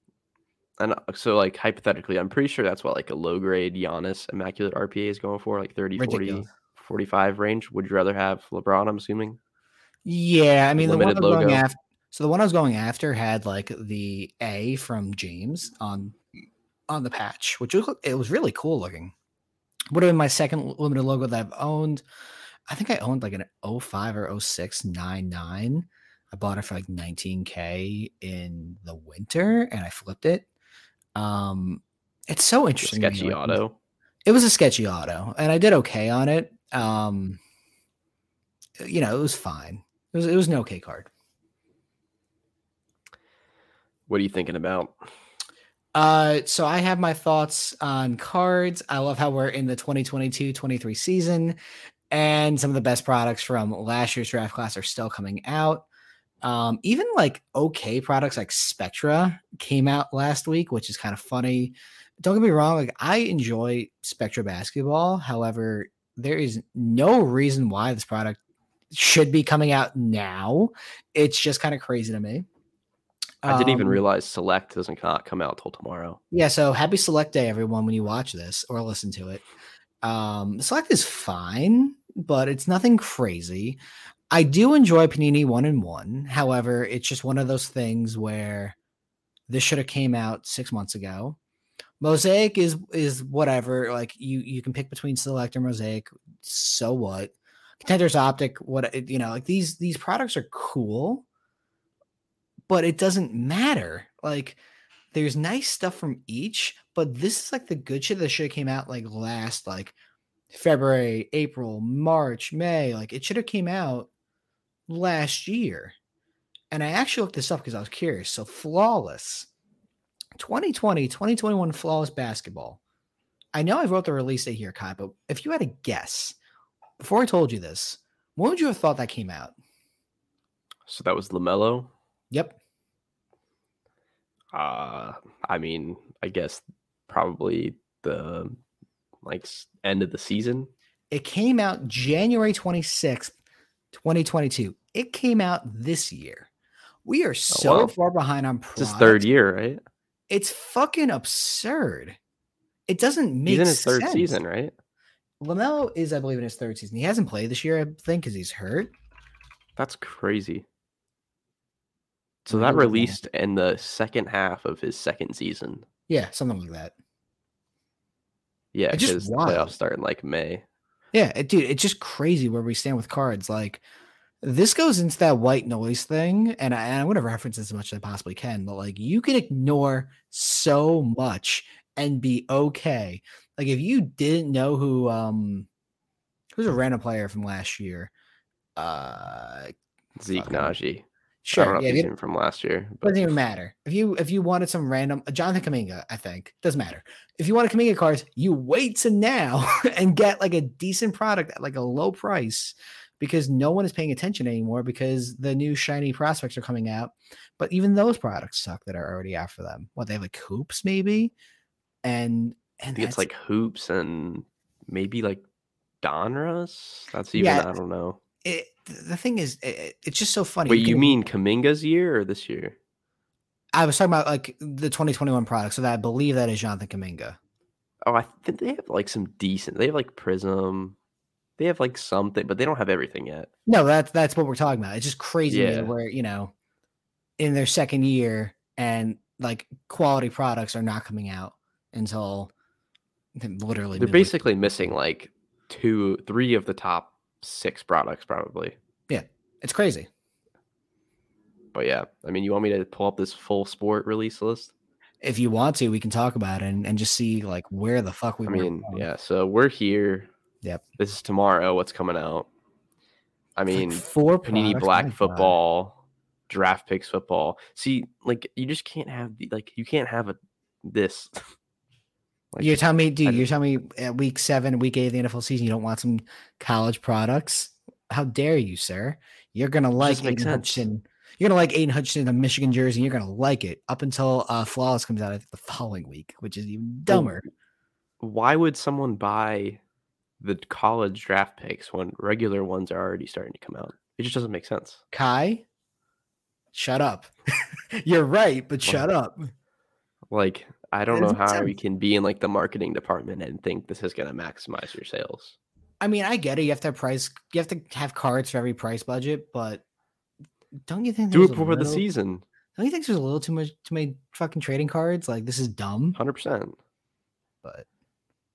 And uh, so, like, hypothetically, I'm pretty sure that's what like a low grade Giannis Immaculate RPA is going for, like 30, 40, 45 range. Would you rather have LeBron? I'm assuming. Yeah, I mean, the one I was going after. So the one I was going after had like the A from James on on the patch, which was it was really cool looking. Would have been my second limited logo that I've owned. I think I owned like an 05 or 06 99. I bought it for like 19k in the winter and I flipped it. Um it's so interesting. Sketchy like, auto. It was a sketchy auto and I did okay on it. Um you know, it was fine. It was it was an okay card. What are you thinking about? Uh, so I have my thoughts on cards. I love how we're in the 2022-23 season and some of the best products from last year's draft class are still coming out. Um, even like okay products like Spectra came out last week, which is kind of funny. Don't get me wrong, like I enjoy Spectra basketball. However, there is no reason why this product should be coming out now. It's just kind of crazy to me. I didn't even um, realize Select doesn't come out till tomorrow. Yeah, so happy Select Day, everyone, when you watch this or listen to it. Um, Select is fine, but it's nothing crazy. I do enjoy Panini one and one. However, it's just one of those things where this should have came out six months ago. Mosaic is is whatever. Like you you can pick between Select or Mosaic. So what? Contenders Optic. What you know? Like these these products are cool, but it doesn't matter. Like there's nice stuff from each, but this is like the good shit that should have came out like last like February, April, March, May. Like it should have came out last year. And I actually looked this up because I was curious. So flawless 2020, 2021 flawless basketball. I know I wrote the release date here, Kai, but if you had a guess before I told you this, when would you have thought that came out? So that was LaMelo? Yep. Uh, I mean, I guess probably the like end of the season. It came out January 26th, 2022. It came out this year. We are oh, so oh, wow. far behind on It's third year, right? It's fucking absurd. It doesn't make He's in his sense. third season, right? LaMelo is, I believe, in his third season. He hasn't played this year, I think, because he's hurt. That's crazy. So that released in the second half of his second season. Yeah, something like that. Yeah, because playoffs start in like May. Yeah, it, dude, it's just crazy where we stand with cards. Like this goes into that white noise thing, and, I, and I'm going to reference as much as I possibly can. But like, you can ignore so much and be okay. Like if you didn't know who um who's a random player from last year, uh Zeke Nnaji. Sure. yeah, you, from last year. But. Doesn't even matter. If you if you wanted some random Jonathan Kuminga, I think doesn't matter. If you want a Kuminga cards, you wait to now *laughs* and get like a decent product at like a low price because no one is paying attention anymore because the new shiny prospects are coming out. But even those products suck that are already after them. What they have like hoops maybe, and I and think it's like hoops and maybe like Donruss. That's even Yeah. I don't know. it, the thing is, it, it's just so funny. Wait, you can- mean Kuminga's year or this year? I was talking about like the 2021 product, so that I believe that is Jonathan Kuminga. Oh, I think they have like some decent. They have like Prizm. They have like something, but they don't have everything yet. No, that's that's what we're talking about. It's just crazy Yeah. where you know, in their second year, and like quality products are not coming out until literally. They're midway- basically missing like two, three of the top six products, probably. Yeah, it's crazy. But yeah, I mean, you want me to pull up this full sport release list? If you want to, we can talk about it and, and just see like where the fuck we. I mean, wrong. yeah. So we're here. Yep. This is tomorrow. What's coming out? I It's like mean, four Panini products, Black football, draft picks football. See, like you just can't have the like you can't have a this. *laughs* like, You're telling me, dude. You're telling me at week seven, week eight of the NFL season, you don't want some college products? How dare you, sir? You're gonna like Aidan. Hutchinson. You're gonna like Aidan Hutchinson in a Michigan jersey. You're gonna like it up until uh, Flawless comes out I think, the following week, which is even dumber. why would someone buy the college draft picks when regular ones are already starting to come out? It just doesn't make sense. Kai, shut up. *laughs* you're right, but shut up. Like, I don't know how you can be in like the marketing department and think this is going to maximize your sales. I mean, I get it. You have to have price. You have to have cards for every price budget, but don't you think Do it before the season, Don't you think there's a little too much too many fucking trading cards? Like this is dumb. hundred percent. But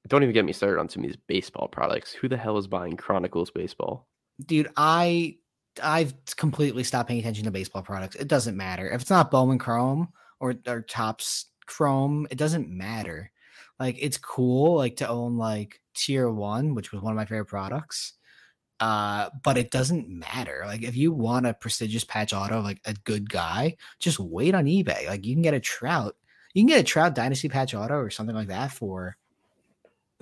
Don't even get me started on some of these baseball products. Who the hell is buying Chronicles baseball? dude, I I've completely stopped paying attention to baseball products. It doesn't matter if it's not Bowman Chrome or or Topps Chrome. It doesn't matter. Like it's cool, like to own like Tier One, which was one of my favorite products. Uh, but it doesn't matter. Like if you want a prestigious patch auto, like a good guy, just wait on eBay. Like you can get a Trout, you can get a Trout Dynasty patch auto or something like that for,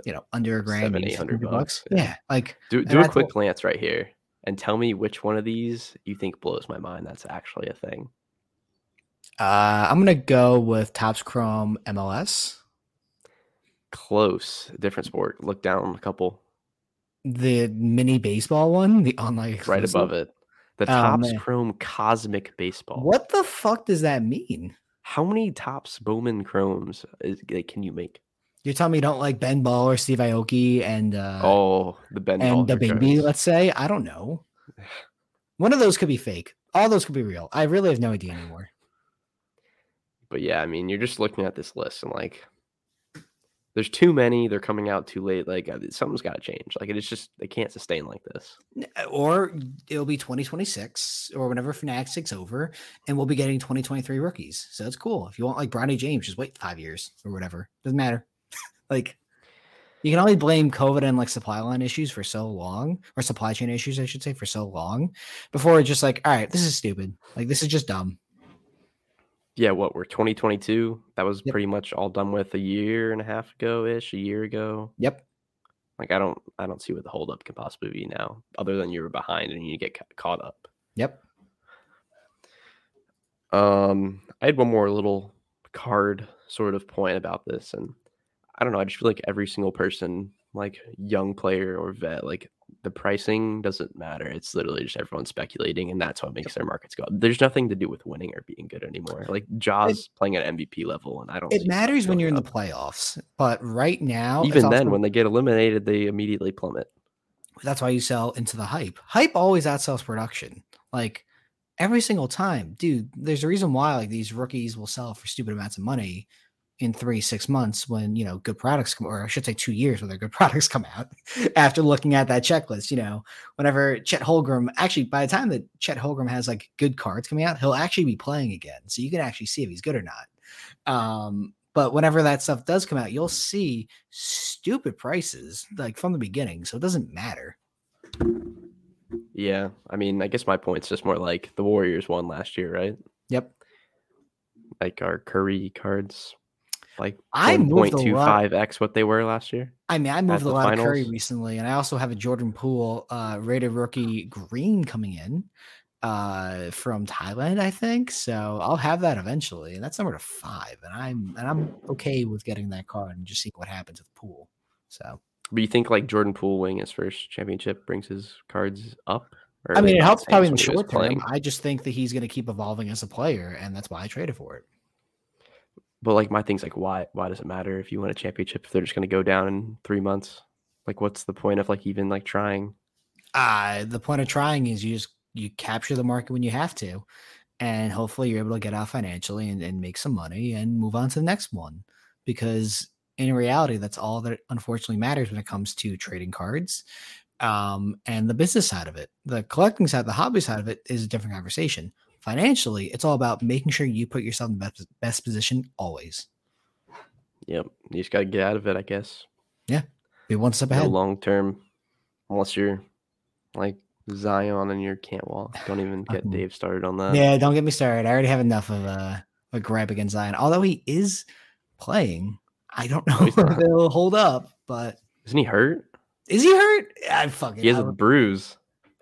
you know, under a grand, Seven, 800 bucks, Yeah. yeah. like Do do a quick what- glance right here and tell me which one of these you think blows my mind. That's actually a thing. Uh, I'm gonna go with Topps Chrome MLS. Close, different sport. Look down a couple The mini baseball one, the online right above it. The Oh, Topps. Chrome Cosmic Baseball. What the fuck does that mean? How many Topps Bowman Chromes is, like, can you make? You're telling me you don't like Ben Baller or Steve Aoki and uh, oh, the Ben and the baby? Let's say I don't know. *sighs* One of those could be fake. All those could be real. I really have no idea anymore. But yeah, I mean, you're just looking at this list and like, there's too many. They're coming out too late. Like, uh, something's got to change. Like, it's just they can't sustain like this. Or it'll be 2026 or whenever Fanatics takes over, and we'll be getting 2023 rookies. So it's cool. If you want like Bronny James, just wait five years or whatever. Doesn't matter. *laughs* like you can only blame COVID and like supply line issues for so long, or supply chain issues, I should say, for so long before it's just like, all right, this is stupid. Like this is just dumb. Yeah, what we're 2022. That was Yep. pretty much all done with a year and a half ago ish, a year ago. Yep. Like, I don't, I don't see what the holdup can possibly be now, other than you were behind and you get ca- caught up. Yep. Um, I had one more little card sort of point about this, and I don't know. I just feel like every single person, like young player or vet, like the pricing doesn't matter. It's literally just everyone speculating, and that's what makes their markets go up. There's nothing to do with winning or being good anymore. Like Jaws playing at MVP level, and I don't. It matters when you're in the playoffs, but right now, Even then, also- when they get eliminated, they immediately plummet. That's why you sell into the hype. Hype always outsells production. Like every single time, dude. There's a reason why like these rookies will sell for stupid amounts of money in three, six months when you know good products come, or I should say two years when their good *laughs* products come out. after looking at that checklist, you know, whenever Chet Holmgren, actually by the time that Chet Holmgren has like good cards coming out, he'll actually be playing again, so you can actually see if he's good or not. Um, but whenever that stuff does come out, you'll see stupid prices like from the beginning. So it doesn't matter. Yeah, I mean, I guess my point's just more like the Warriors won last year, right? Yep. Like our Curry cards. Like I moved a lot. 1.25x what they were last year. I mean, I moved a the lot of Curry recently, and I also have a Jordan Poole uh, rated rookie green coming in uh, from Thailand, I think. So I'll have that eventually, and that's number to five, and I'm and I'm okay with getting that card and just seeing what happens with Poole. So But you think like Jordan Poole winning his first championship brings his cards up? I mean, it helps probably in the short term. playing? I just think that he's going to keep evolving as a player, and that's why I traded for it. But like my thing's like why why does it matter if you win a championship if they're just gonna go down in three months? Like what's the point of like even like trying? Uh, the point of trying is you just you capture the market when you have to, and hopefully you're able to get out financially and, and make some money and move on to the next one. Because in reality, that's all that unfortunately matters when it comes to trading cards. Um, and the business side of it, the collecting side, the hobby side of it is a different conversation. Financially, it's all about making sure you put yourself in the best, best position always. Yep. You just gotta get out of it, I guess. Yeah. Be one step No ahead. long term unless you're like Zion and you can't walk. Don't even get Mhm. *laughs* Dave started on that. Yeah, don't get me started. I already have enough of a, a gripe against Zion. Although he is playing, I don't know if he'll hold up. But Isn't he hurt? is he hurt? I fucking. He has a bruise.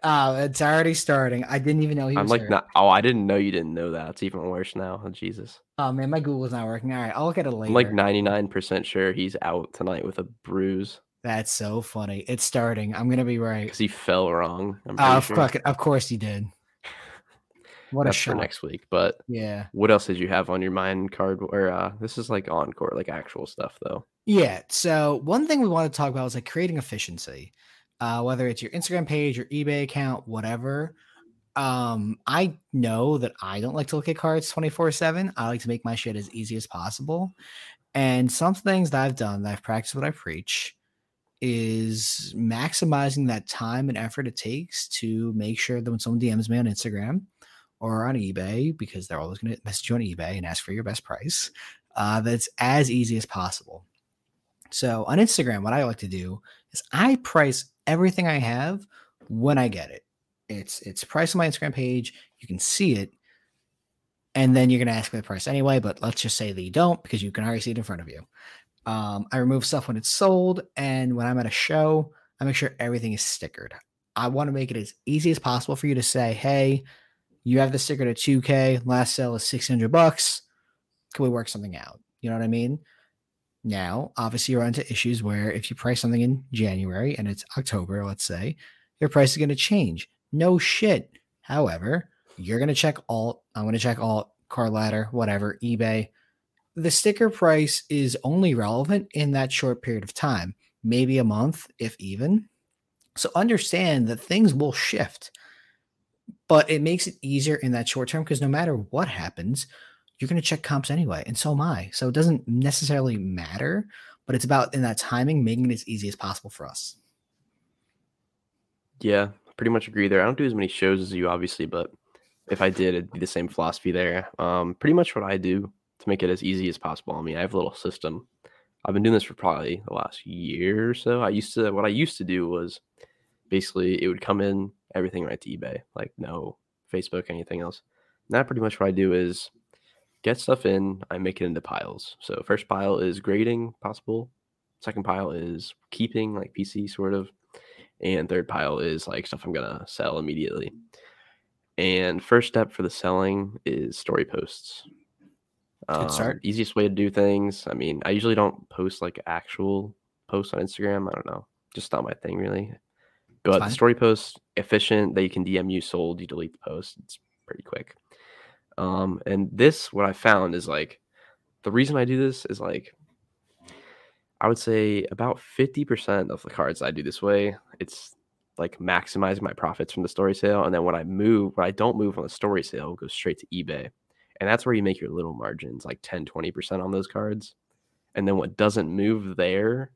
Oh, it's already starting. I didn't even know he was I'm like hurt. not oh I didn't know you didn't know that. It's even worse now. Oh Jesus. Oh man, my Google's not working. All right, I'll look at it later. I'm like 99% sure he's out tonight with a bruise That's so funny. It's starting. I'm gonna be right. because he fell wrong. I'm Oh, of, sure. course, of course he did. What a That's for next week. But Yeah. what else did you have on your mind card? Or uh, this is like encore, like actual stuff though. Yeah. So one thing we want to talk about is like creating efficiency, uh, whether it's your Instagram page, your eBay account, whatever. Um, I know that I don't like to look at cards 24 7. I like to make my shit as easy as possible. And some things that I've done that I've practiced what I preach is maximizing that time and effort it takes to make sure that when someone DMs me on Instagram or on eBay, because they're always going to message you on eBay and ask for your best price, uh, that's as easy as possible. So on Instagram, what I like to do is I price everything I have when I get it. It's it's priced on my Instagram page. You can see it, and then you're gonna ask me the price anyway. But let's just say that you don't because you can already see it in front of you. Um, I remove stuff when it's sold, and when I'm at a show, I make sure everything is stickered. I want to make it as easy as possible for you to say, "Hey, you have the sticker at 2K. Last sale is 600 bucks. Can we work something out?" You know what I mean? Now, obviously, you run into issues where if you price something in January and it's October, let's say, your price is going to change. No shit. However, you're going to check alt. I'm going to check alt, Card Ladder, whatever, eBay. The sticker price is only relevant in that short period of time, maybe a month, if even. So understand that things will shift, but it makes it easier in that short term because no matter what happens, you're going to check comps anyway. And so am I. So it doesn't necessarily matter, but it's about in that timing, making it as easy as possible for us. Yeah, pretty much agree there. I don't do as many shows as you, obviously, but if I did, it'd be the same philosophy there. Um, pretty much what I do to make it as easy as possible. I mean, I have a little system. I've been doing this for probably the last year or so. I used to, what I used to do was basically it would come in everything right to eBay, like no Facebook, anything else. Now, pretty much what I do is get stuff in, I make it into piles. So, first pile is grading, possible. Second pile is keeping, like PC sort of and third pile is like stuff I'm gonna sell immediately. And first step for the selling is story posts. Good start. Um, easiest way to do things. I mean, I usually don't post like actual posts on Instagram. I don't know, just not my thing really. But the story posts efficient. They can DM you sold. You delete the post. It's pretty quick. Um, and this what I found is like the reason I do this is like I would say about 50% of the cards I do this way, it's like maximizing my profits from the story sale. And then when I move, when I don't move on the story sale, it goes straight to eBay. And that's where you make your little margins, like 10, 20% on those cards. And then what doesn't move there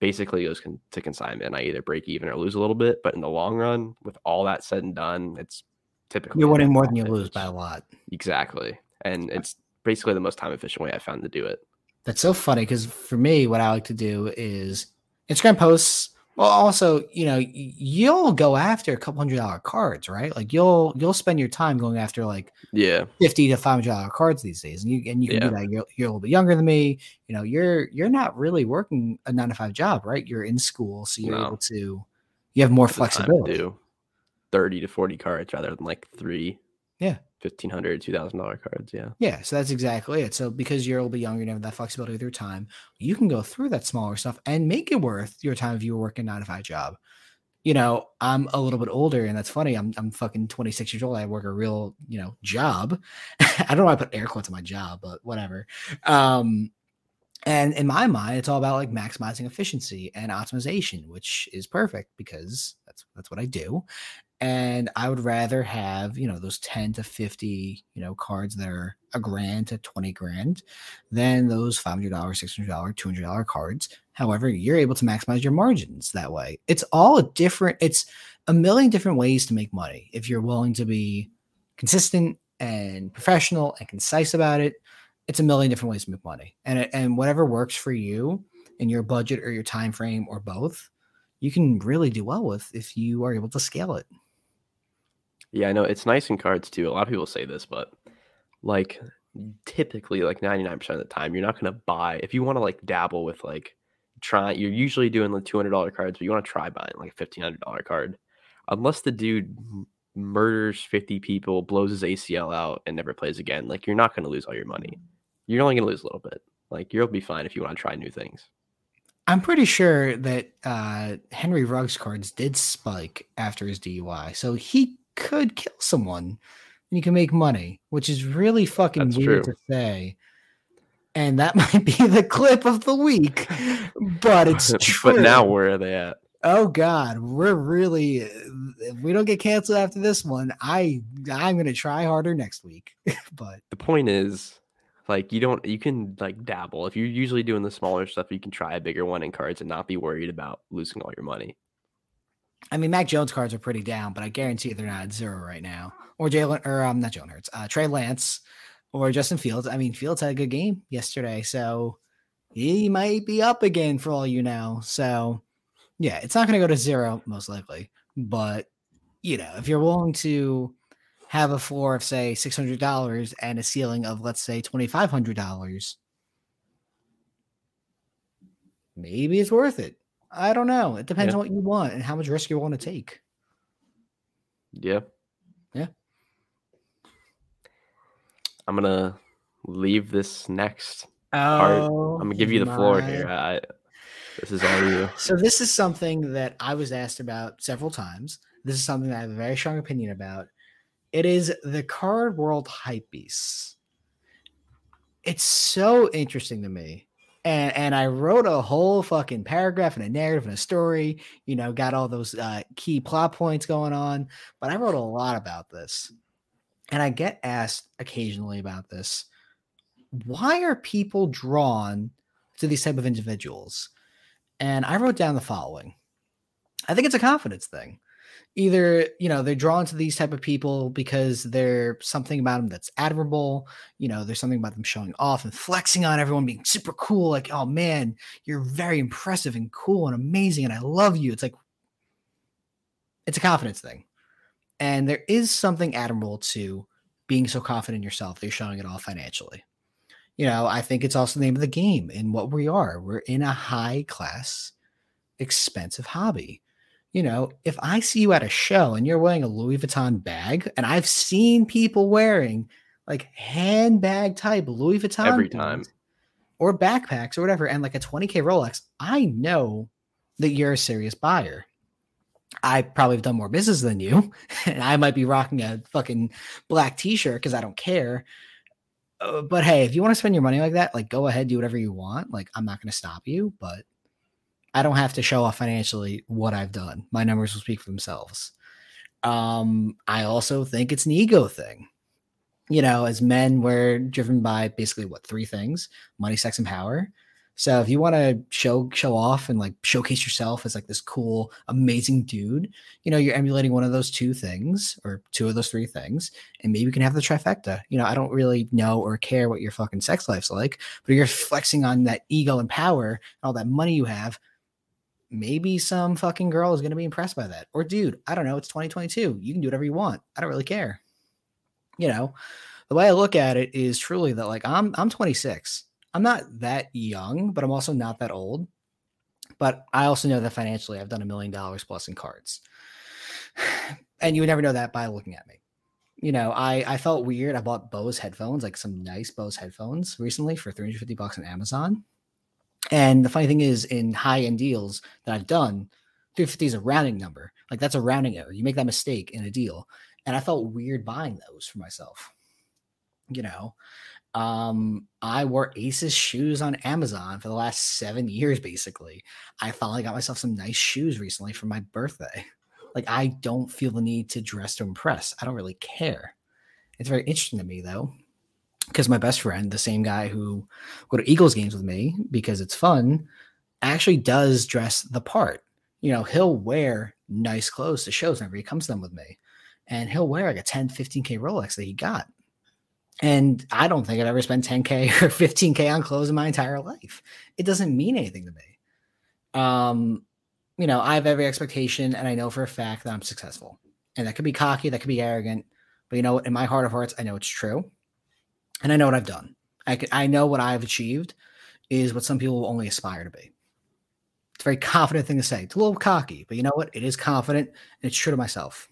basically goes con- to consignment. I either break even or lose a little bit. But in the long run, with all that said and done, it's typically You're winning more than you lose by a lot. Exactly. And it's basically the most time efficient way I found to do it. That's so funny because for me, what I like to do is Instagram posts Well, also, you know, you'll go after a couple hundred dollar cards, right? Like you'll you'll spend your time going after like yeah fifty to five hundred dollar cards these days, and you and you can Yeah. do that. You're, you're a little bit younger than me. You know, you're you're not really working a nine to five job, right? You're in school, so you're No. able to you have more the time to flexibility. Do 30 to 40 cards rather than like three Yeah. 1500 2000 dollar cards yeah Yeah, so that's exactly it. So because you're a little bit younger and have that flexibility with your time, you can go through that smaller stuff and make it worth your time if you were working a nine to five job. You know, I'm a little bit older, and that's funny. I'm I'm fucking 26 years old. I work a real, you know, job. *laughs* I don't know why I put air quotes on my job, but whatever. Um, and in my mind, it's all about like maximizing efficiency and optimization, which is perfect because that's that's what I do. And I would rather have, you know, those 10 to 50, you know, cards that are a grand to 20 grand than those $500, $600, $200 cards. However, you're able to maximize your margins that way. It's all a different, it's a million different ways to make money if you're willing to be consistent and professional and concise about it. It's a million different ways to make money. And and whatever works for you in your budget or your time frame or both, you can really do well with if you are able to scale it. Yeah i know it's nice in cards too a lot of people say this but like typically like 99% of the time you're not going to buy if you want to like dabble with like try you're usually doing the $200 cards but you want to try buying like a $1500 card unless the dude murders 50 people blows his acl out and never plays again like you're not going to lose all your money. You're only going to lose a little bit like you'll be fine if you want to try new things. I'm pretty sure that uh, Henry Ruggs cards did spike after his DUI, so he could kill someone and you can make money, which is really fucking That's weird true. to say. And that *laughs* might be the clip of the week, but it's *laughs* true. but now where are they at oh god, we're really if we don't get canceled after this one, I I'm gonna try harder next week. *laughs* but the point is like you don't you can like dabble if you're usually doing the smaller stuff you can try a bigger one in cards and not be worried about losing all your money I mean, Mac Jones cards are pretty down, but I guarantee they're not at zero right now. Or Jalen, or um, not Jalen Hurts, uh, Trey Lance, or Justin Fields. I mean, Fields had a good game yesterday, so he might be up again for all you know. So, yeah, it's not going to go to zero most likely, but you know, if you're willing to have a floor of say six hundred dollars and a ceiling of let's say twenty five hundred dollars, maybe it's worth it. I don't know. It depends Yeah. on what you want and how much risk you want to take. yeah Yeah. i'm gonna leave this next Oh, i'm gonna give you the floor here I, this is all you *sighs* So this is something that I was asked about several times. This is something that I have a very strong opinion about. It is the card world hype beasts. It's so interesting to me. And and I wrote a whole fucking paragraph and a narrative and a story, you know, got all those uh, key plot points going on, but I wrote a lot about this. And I get asked occasionally about this. Why are people drawn to these type of individuals? And I wrote down the following. I think it's a confidence thing. Either, you know, they're drawn to these type of people because there's something about them that's admirable. You know, there's something about them showing off and flexing on everyone, being super cool. Like, oh man, you're very impressive and cool and amazing. And I love you. It's like, it's a confidence thing. And there is something admirable to being so confident in yourself that you're showing it all financially you know, I think it's also the name of the game in what we are. We're in a high class, expensive hobby. You know, if I see you at a show and you're wearing a Louis Vuitton bag, and I've seen people wearing like handbag type Louis Vuitton Every time. or backpacks or whatever, and like a 20K Rolex, I know that you're a serious buyer. I probably have done more business than you, *laughs* and I might be rocking a fucking black t shirt because I don't care uh, but hey, if you want to spend your money like that, like go ahead, do whatever you want. Like I'm not going to stop you, but I don't have to show off financially what I've done. My numbers will speak for themselves. Um, I also think it's an ego thing. You know, as men, we're driven by basically what three things: money, sex, and power. So if you want to show show off and like showcase yourself as like this cool, amazing dude, you know, you're emulating one of those two things or two of those three things and maybe you can have the trifecta. You know, I don't really know or care what your fucking sex life's like, but you're flexing on that ego and power and all that money you have. Maybe some fucking girl is going to be impressed by that. Or dude, I don't know, it's 2022. You can do whatever you want. I don't really care. You know, the way I look at it is truly that like I'm I'm 26. I'm not that young, but I'm also not that old. But I also know that financially I've done a million dollars plus in cards. *sighs* And you would never know that by looking at me. You know, I I felt weird. I bought Bose headphones, like some nice Bose headphones recently for 350 bucks on Amazon. And the funny thing is, in high end deals that I've done, 350 is a rounding number. Like that's a rounding error. You make that mistake in a deal. And I felt weird buying those for myself. You know, um, I wore ASICS shoes on Amazon for the last seven years, basically. I finally got myself some nice shoes recently for my birthday. Like, I don't feel the need to dress to impress. I don't really care. It's very interesting to me, though, because my best friend, the same guy who go to Eagles games with me because it's fun, actually does dress the part. You know, he'll wear nice clothes to shows whenever he comes to them with me. And he'll wear like a 10, 15K Rolex that he got. And I don't think I've ever spent 10K *laughs* or 15K on clothes in my entire life. It doesn't mean anything to me. Um, you know, I have every expectation and I know for a fact that I'm successful. And that could be cocky, that could be arrogant. But you know what? In my heart of hearts, I know it's true and I know what I've done. I I know what I've achieved is what some people will only aspire to be. It's a very confident thing to say. It's a little cocky, but you know what? It is confident and it's true to myself.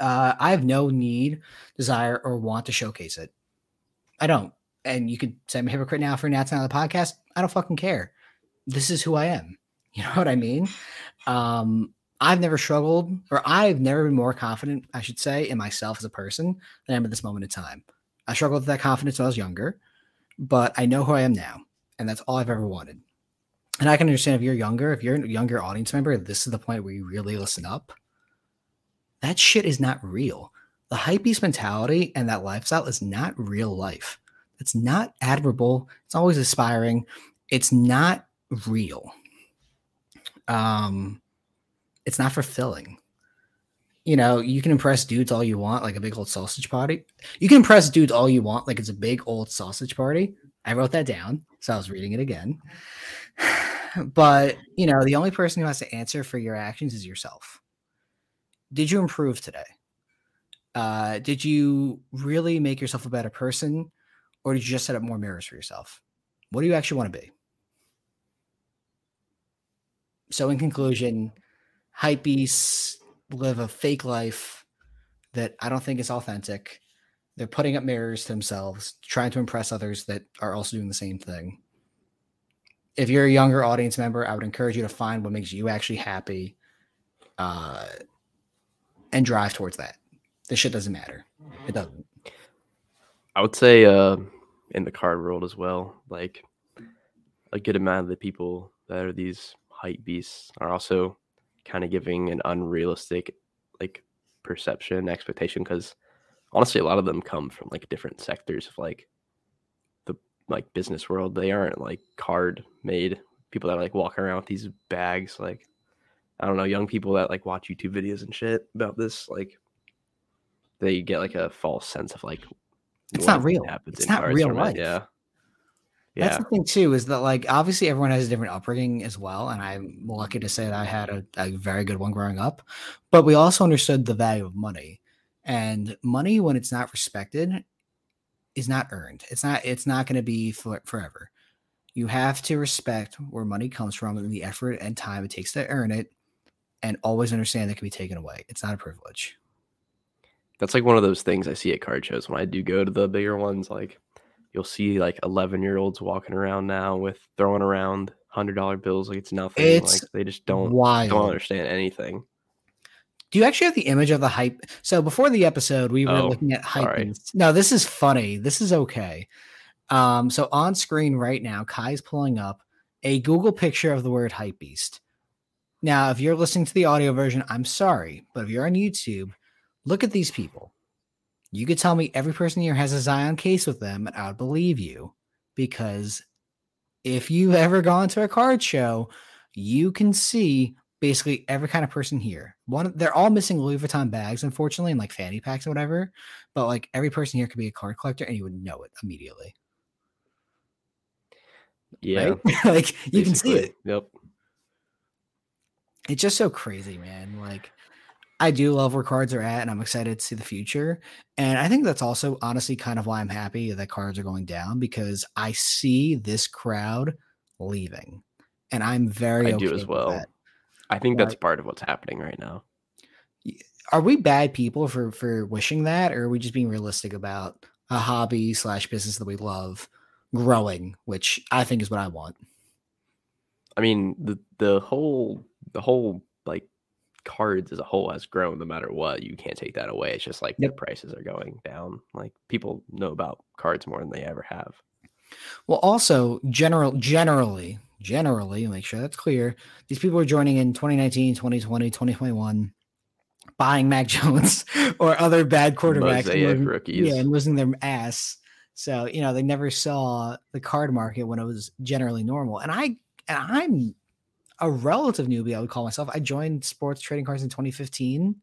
Uh, I have no need, desire, or want to showcase it. I don't. And you could say I'm a hypocrite now for announcing on the podcast. I don't fucking care. This is who I am. *laughs* You know what I mean? Um, I've never struggled, or I've never been more confident, I should say, in myself as a person than I am at this moment in time. I struggled with that confidence when I was younger, but I know who I am now, and that's all I've ever wanted. And I can understand if you're younger, if you're a younger audience member, this is the point where you really listen up. That shit is not real. The hypebeast mentality and that lifestyle is not real life. It's not admirable. It's always aspiring. It's not real. Um, it's not fulfilling you know, you can impress dudes all you want, like a big old sausage party. You can impress dudes all you want, like it's a big old sausage party. I wrote that down, so I was reading it again. *sighs* But, you know, the only person who has to answer for your actions is yourself. Did you improve today? Uh, did you really make yourself a better person, or did you just set up more mirrors for yourself? What do you actually want to be? So, in conclusion, hype beasts live a fake life that I don't think is authentic. They're putting up mirrors to themselves, trying to impress others that are also doing the same thing. If you're a younger audience member, I would encourage you to find what makes you actually happy uh, and drive towards that. This shit doesn't matter. It doesn't. I would say uh, in the card world as well, like a good amount of the people that are these hype beasts are also kind of giving an unrealistic like perception expectation because honestly a lot of them come from like different sectors of like the like business world. They aren't like card made. People that like walk around with these bags like i don't know young people that like watch youtube videos and shit about this like they get like a false sense of like it's not real. it's not real life. Yeah yeah. That's the thing too, is that like obviously everyone has a different upbringing as well. And I'm lucky to say that I had a, a very good one growing up. But we also understood the value of money. And money, when it's not respected, is not earned. It's not, it's not going to be for, forever. You have to respect where money comes from and the effort and time it takes to earn it, and always understand that can be taken away. It's not a privilege. That's like one of those things I see at card shows when I do go to the bigger ones. Like you'll see like 11 year olds walking around now with throwing around hundred dollar bills like it's nothing. It's like they just don't wild. don't understand anything. Do you actually have the image of the hype? So before the episode, we were Oh, looking at hype. beasts. No, this is funny. This is okay. Um, so on screen right now, Kai's pulling up a Google picture of the word hype beast. Now, if you're listening to the audio version, I'm sorry, but if you're on YouTube, look at these people. You could tell me every person here has a Zion case with them, and I would believe you because if you've ever gone to a card show, you can see basically every kind of person here. One, they're all missing Louis Vuitton bags, unfortunately, and like fanny packs or whatever. But like every person here could be a card collector, and you would know it immediately. Yeah. right? *laughs* like you can see it. Yep. it's just so crazy, man. Like I do love where cards are at, and I'm excited to see the future. And I think that's also honestly kind of why I'm happy that cards are going down because I see this crowd leaving, and I'm very I okay do as well. That. I think that's part of what's happening right now. Are we bad people for for wishing that, or are we just being realistic about a hobby slash business that we love growing, which I think is what I want? I mean the the whole the whole cards as a whole has grown no matter what. You can't take that away. It's just like yep. the prices are going down. Like people know about cards more than they ever have. Well, also general generally, generally, make sure that's clear. These people are joining in 2019, 2020, 2021 buying Mac *laughs* Jones or other bad quarterbacks rookies. Yeah, and losing their ass. So, you know, they never saw the card market when it was generally normal. And I and I'm a relative newbie, I would call myself. I joined sports trading cards in 2015.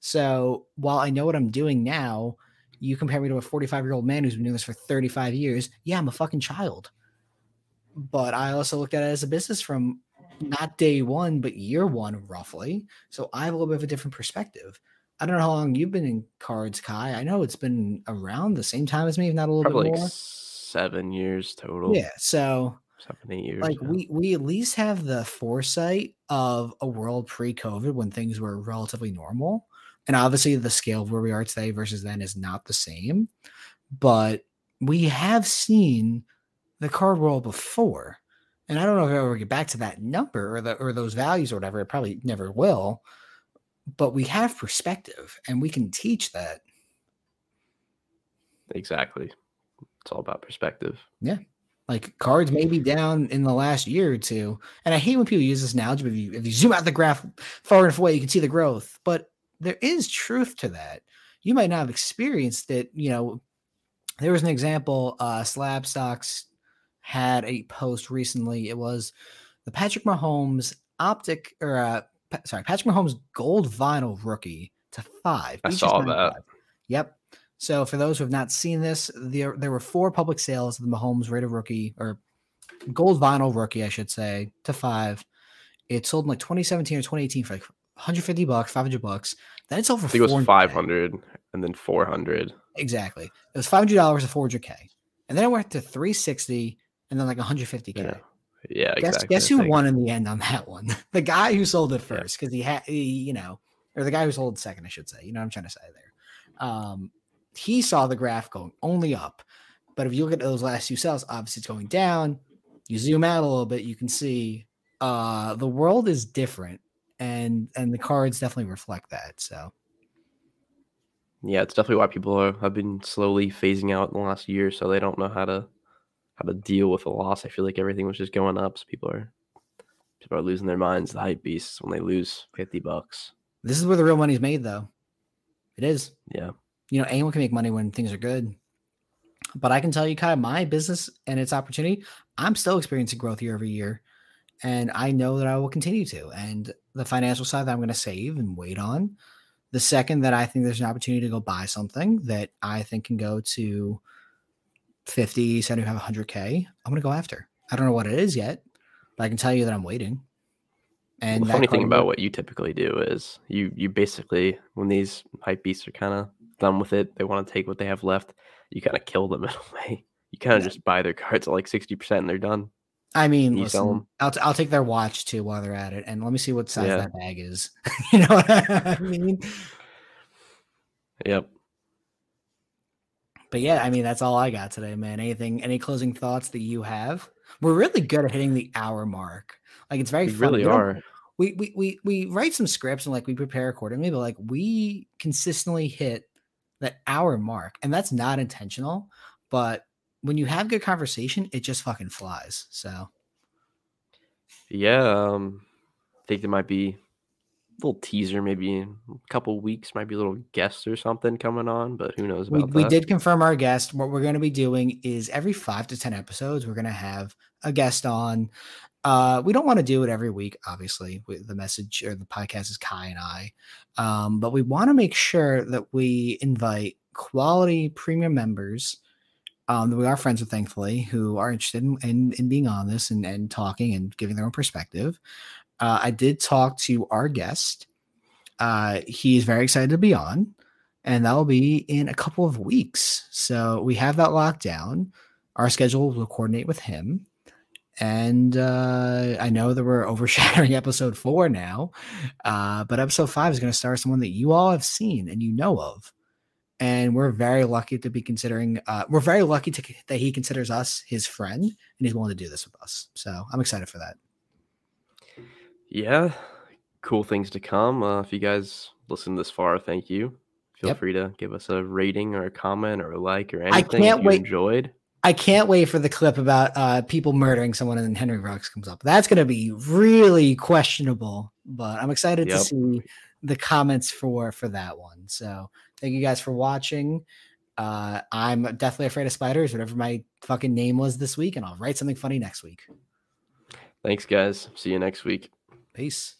So while I know what I'm doing now, you compare me to a 45 year old man who's been doing this for 35 years. Yeah, I'm a fucking child. But I also looked at it as a business from not day one, but year one, roughly. So I have a little bit of a different perspective. I don't know how long you've been in cards, Kai. I know it's been around the same time as me, if not a little Probably bit more. Like seven years total. Yeah. So seven, eight years. Like we we at least have the foresight of a world pre-COVID when things were relatively normal. And obviously the scale of where we are today versus then is not the same. But we have seen the card world before. And I don't know if I ever get back to that number or the or those values or whatever. It probably never will. But we have perspective and we can teach that. Exactly. It's all about perspective. Yeah. Like cards may be down in the last year or two. And I hate when people use this analogy, but if you, if you zoom out the graph far enough away, you can see the growth. But there is truth to that. You might not have experienced it. You know, there was an example, uh, Slabstox had a post recently. It was the Patrick Mahomes optic or uh, sorry, Patrick Mahomes gold vinyl rookie to five. I saw that. Five. Yep. So for those who have not seen this, there there were four public sales of the Mahomes rated rookie or gold vinyl rookie, I should say, to five. It sold in like 2017 or 2018 for like 150 bucks, 500 bucks. Then it's over. I think it was 500 and then 400. Exactly. It was 500 dollars to 400k, and then it went to 360 and then like 150k. Yeah. Yeah, guess, exactly. Guess who won in the end on that one? *laughs* the guy who sold it first, because yeah. he had, you know, or the guy who sold second, I should say. You know what I'm trying to say there. Um, he saw the graph going only up, but if you look at those last two cells, obviously it's going down. You zoom out a little bit, you can see uh, the world is different, and and the cards definitely reflect that. So, yeah, it's definitely why people are, have been slowly phasing out in the last year, so they don't know how to how to deal with a loss. I feel like everything was just going up, so people are people are losing their minds. The hype beasts when they lose fifty bucks. This is where the real money's made, though. It is. Yeah. You know, anyone can make money when things are good. But I can tell you, kind of my business and its opportunity, I'm still experiencing growth year over year. And I know that I will continue to. And the financial side that I'm going to save and wait on. The second that I think there's an opportunity to go buy something that I think can go to 50, 75, 100K, I'm going to go after. I don't know what it is yet, but I can tell you that I'm waiting. And the funny thing about what you typically do is you you basically when these hype beasts are kind of done with it, they want to take what they have left. You kind of kill them *laughs* in a way. You kind of yeah. just buy their cards at like sixty percent and they're done. I mean, you listen. I'll, t- I'll take their watch too while they're at it, and let me see what size yeah. that bag is. *laughs* you know what I mean? Yep. But yeah, I mean that's all I got today, man. Anything? Any closing thoughts that you have? We're really good at hitting the hour mark. Like it's very we really are. We, we we we write some scripts and like we prepare accordingly, but like we consistently hit that hour mark, and that's not intentional. But when you have good conversation, it just fucking flies. So yeah, um, I think there might be a little teaser, maybe in a couple weeks, might be a little guest or something coming on, but who knows we, we, did confirm our guest. What we're going to be doing is every five to 10 episodes, we're going to have a guest on. Uh, we don't want to do it every week, obviously. The message or the podcast is Kai and I. Um, but we want to make sure that we invite quality premium members um, that we are friends with, thankfully, who are interested in, in, in being on this and, and talking and giving their own perspective Uh, I did talk to our guest. Uh, he's very excited to be on, and that will be in a couple of weeks. So we have that locked down. Our schedule will coordinate with him. And uh, I know that we're *laughs* overshadowing episode four now, uh, but episode five is going to star someone that you all have seen and you know of. And we're very lucky to be considering, uh, we're very lucky to, that he considers us his friend and he's willing to do this with us. So I'm excited for that. Yeah, cool things to come. Uh, if you guys listen this far, thank you. Feel yep. free to give us a rating or a comment or a like or anything I can't wait. enjoyed. I can't wait for the clip about uh, people murdering someone and then Henry Ruggs comes up. That's going to be really questionable, but I'm excited yep. to see the comments for for that one. So thank you guys for watching. Uh, I'm deathly afraid of spiders, whatever my fucking name was this week, and I'll write something funny next week. Thanks, guys. See you next week. Peace.